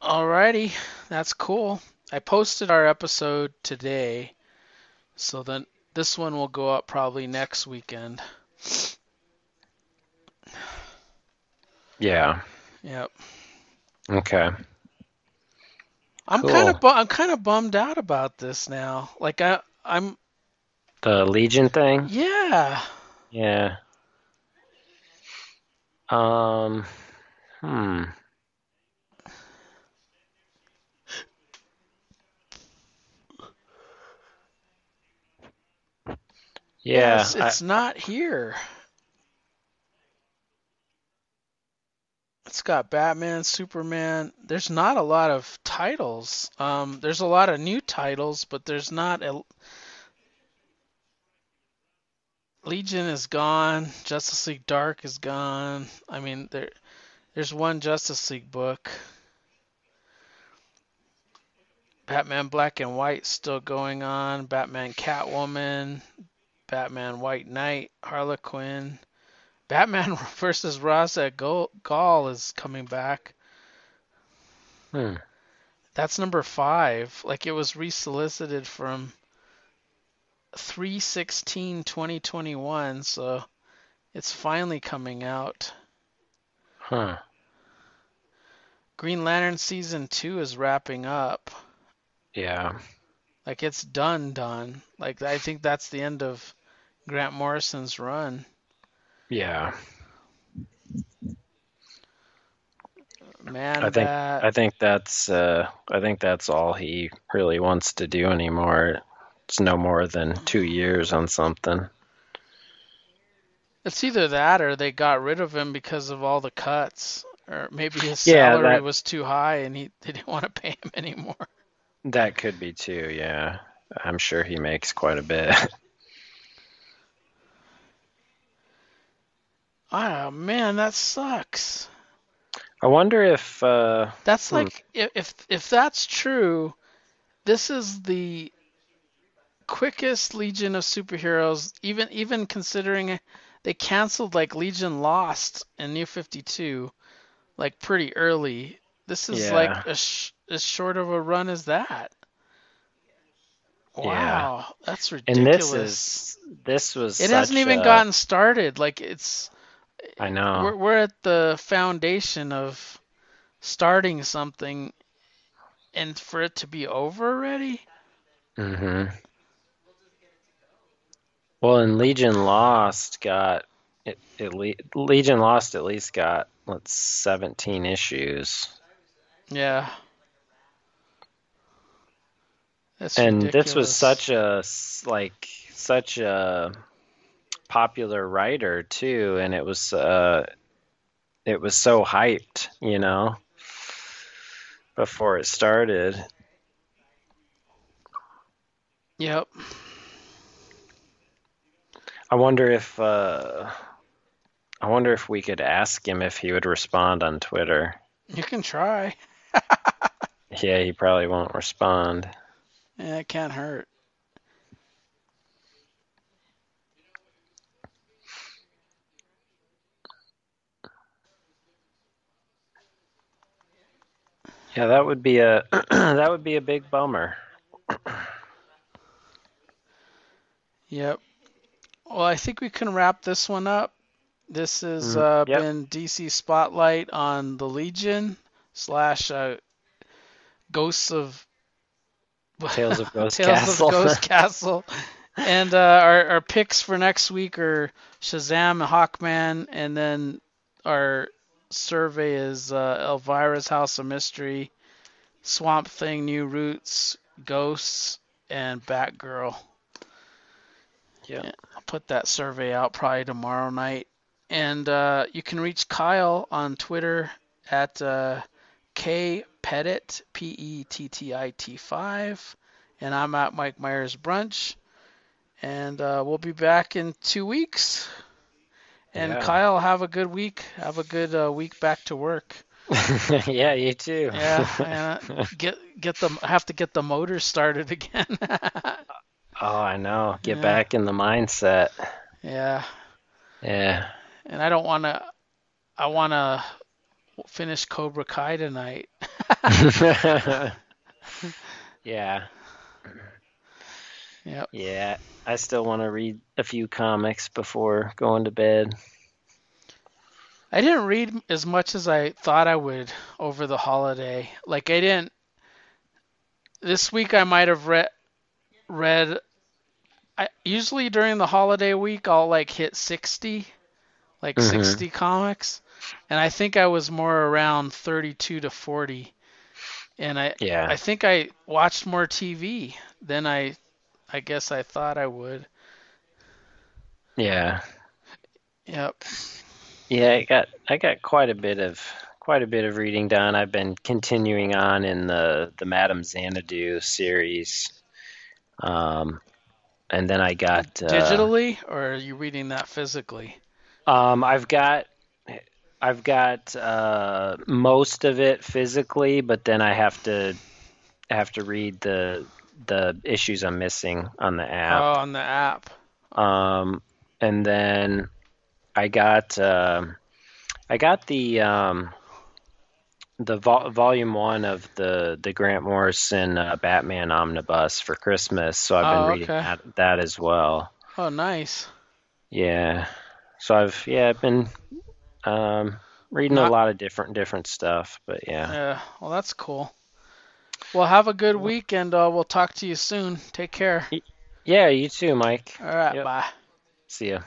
Alrighty, that's cool. I posted our episode today, so then this one will go up probably next weekend. Yeah. Yep. Okay. I'm Cool. kind of bu- I'm kind of bummed out about this now. Like I I'm The Legion thing? yeah. Yeah. Um, hmm. Yeah, Yes, I- it's not here. It's got Batman, Superman. There's not a lot of titles. Um, there's a lot of new titles, but there's not a. Legion is gone. Justice League Dark is gone. I mean, there, there's one Justice League book. Batman Black and White still going on. Batman Catwoman. Batman White Knight, Harley Quinn, Batman versus al Ghul Ghul is coming back. hmm. That's number five. Like it was resolicited from 316-2021, so it's finally coming out. Huh. Green Lantern season two is wrapping up. Yeah. Like it's done, done. Like I think that's the end of Grant Morrison's run. Yeah. Man, I think that I think that's uh I think that's all he really wants to do anymore. It's no more than two years on something. It's either that or they got rid of him because of all the cuts, or maybe his Yeah, salary that- was too high and he they didn't want to pay him anymore. That could be too, yeah. I'm sure he makes quite a bit. Oh man, that sucks. I wonder if uh That's Hmm. like if if that's true, this is the quickest Legion of superheroes. Even even considering they canceled like Legion Lost and New 52, like pretty early. This is Yeah. like a sh- as short of a run as that. Yeah. Wow, that's and this is this was it hasn't even a- gotten started. Like it's I know. we're we're at the foundation of starting something, and for it to be over already. hmm Well, and Legion Lost got it, it le- Legion Lost at least got let's 17 issues. Yeah. That's and this was such a like such a popular writer too and it was uh it was so hyped you know before it started Yep. i wonder if uh i wonder if we could ask him if he would respond on twitter You can try. yeah he probably won't respond Yeah, it can't hurt. Yeah, that would be a that would be a big bummer. yep. Well, I think we can wrap this one up. This has mm-hmm. uh, yep. been DC Spotlight on the Legion slash uh, Ghosts of Tales of Ghost Tales Castle. of Ghost Castle. And uh, our, our picks for next week are Shazam Hawkman, and then our survey is uh, Elvira's House of Mystery, Swamp Thing, New Roots, Ghosts, and Batgirl. Yeah, I'll put that survey out probably tomorrow night. And uh, you can reach Kyle on Twitter at uh, kpettit, P E T T I T 5. And I'm at Mike Myers Brunch. And uh, we'll be back in two weeks. And Yeah. Kyle, have a good week. Have a good uh, week back to work. yeah, you too. Yeah, and uh, get get the have to get the motor started again. oh, I know. Get Yeah. back in the mindset. yeah. Yeah. and I don't want to. I want to finish Cobra Kai tonight. yeah. Yep. Yeah. I still want to read a few comics before going to bed. I didn't read as much as I thought I would over the holiday. Like I didn't. This week I might have read read. I usually during the holiday week I'll like hit 60, like Mhm. 60 comics, and I think I was more around 32 to 40. And I Yeah. I think I watched more TV than I I guess I thought I would. Yeah. Yep. Yeah, I got I got quite a bit of quite a bit of reading done. I've been continuing on in the the Madame Xanadu series. Um and then I got uh, Digitally or are you reading that physically? Um, I've got I've got uh, most of it physically, but then I have to have to read the the issues I'm missing on the app. Oh, on the app. Um, and then I got um I got the um, the vol- volume one of the the Grant Morrison uh, Batman omnibus for Christmas, so I've been Oh, reading okay. that, that as well. Oh, nice. Yeah. So I've yeah, I've been um reading Not- a lot of different different stuff, but yeah. Yeah. Well, that's cool. Well, have a good week, and uh, we'll talk to you soon. Take care. Yeah, you too, Mike. All right. Yep. Bye. See ya.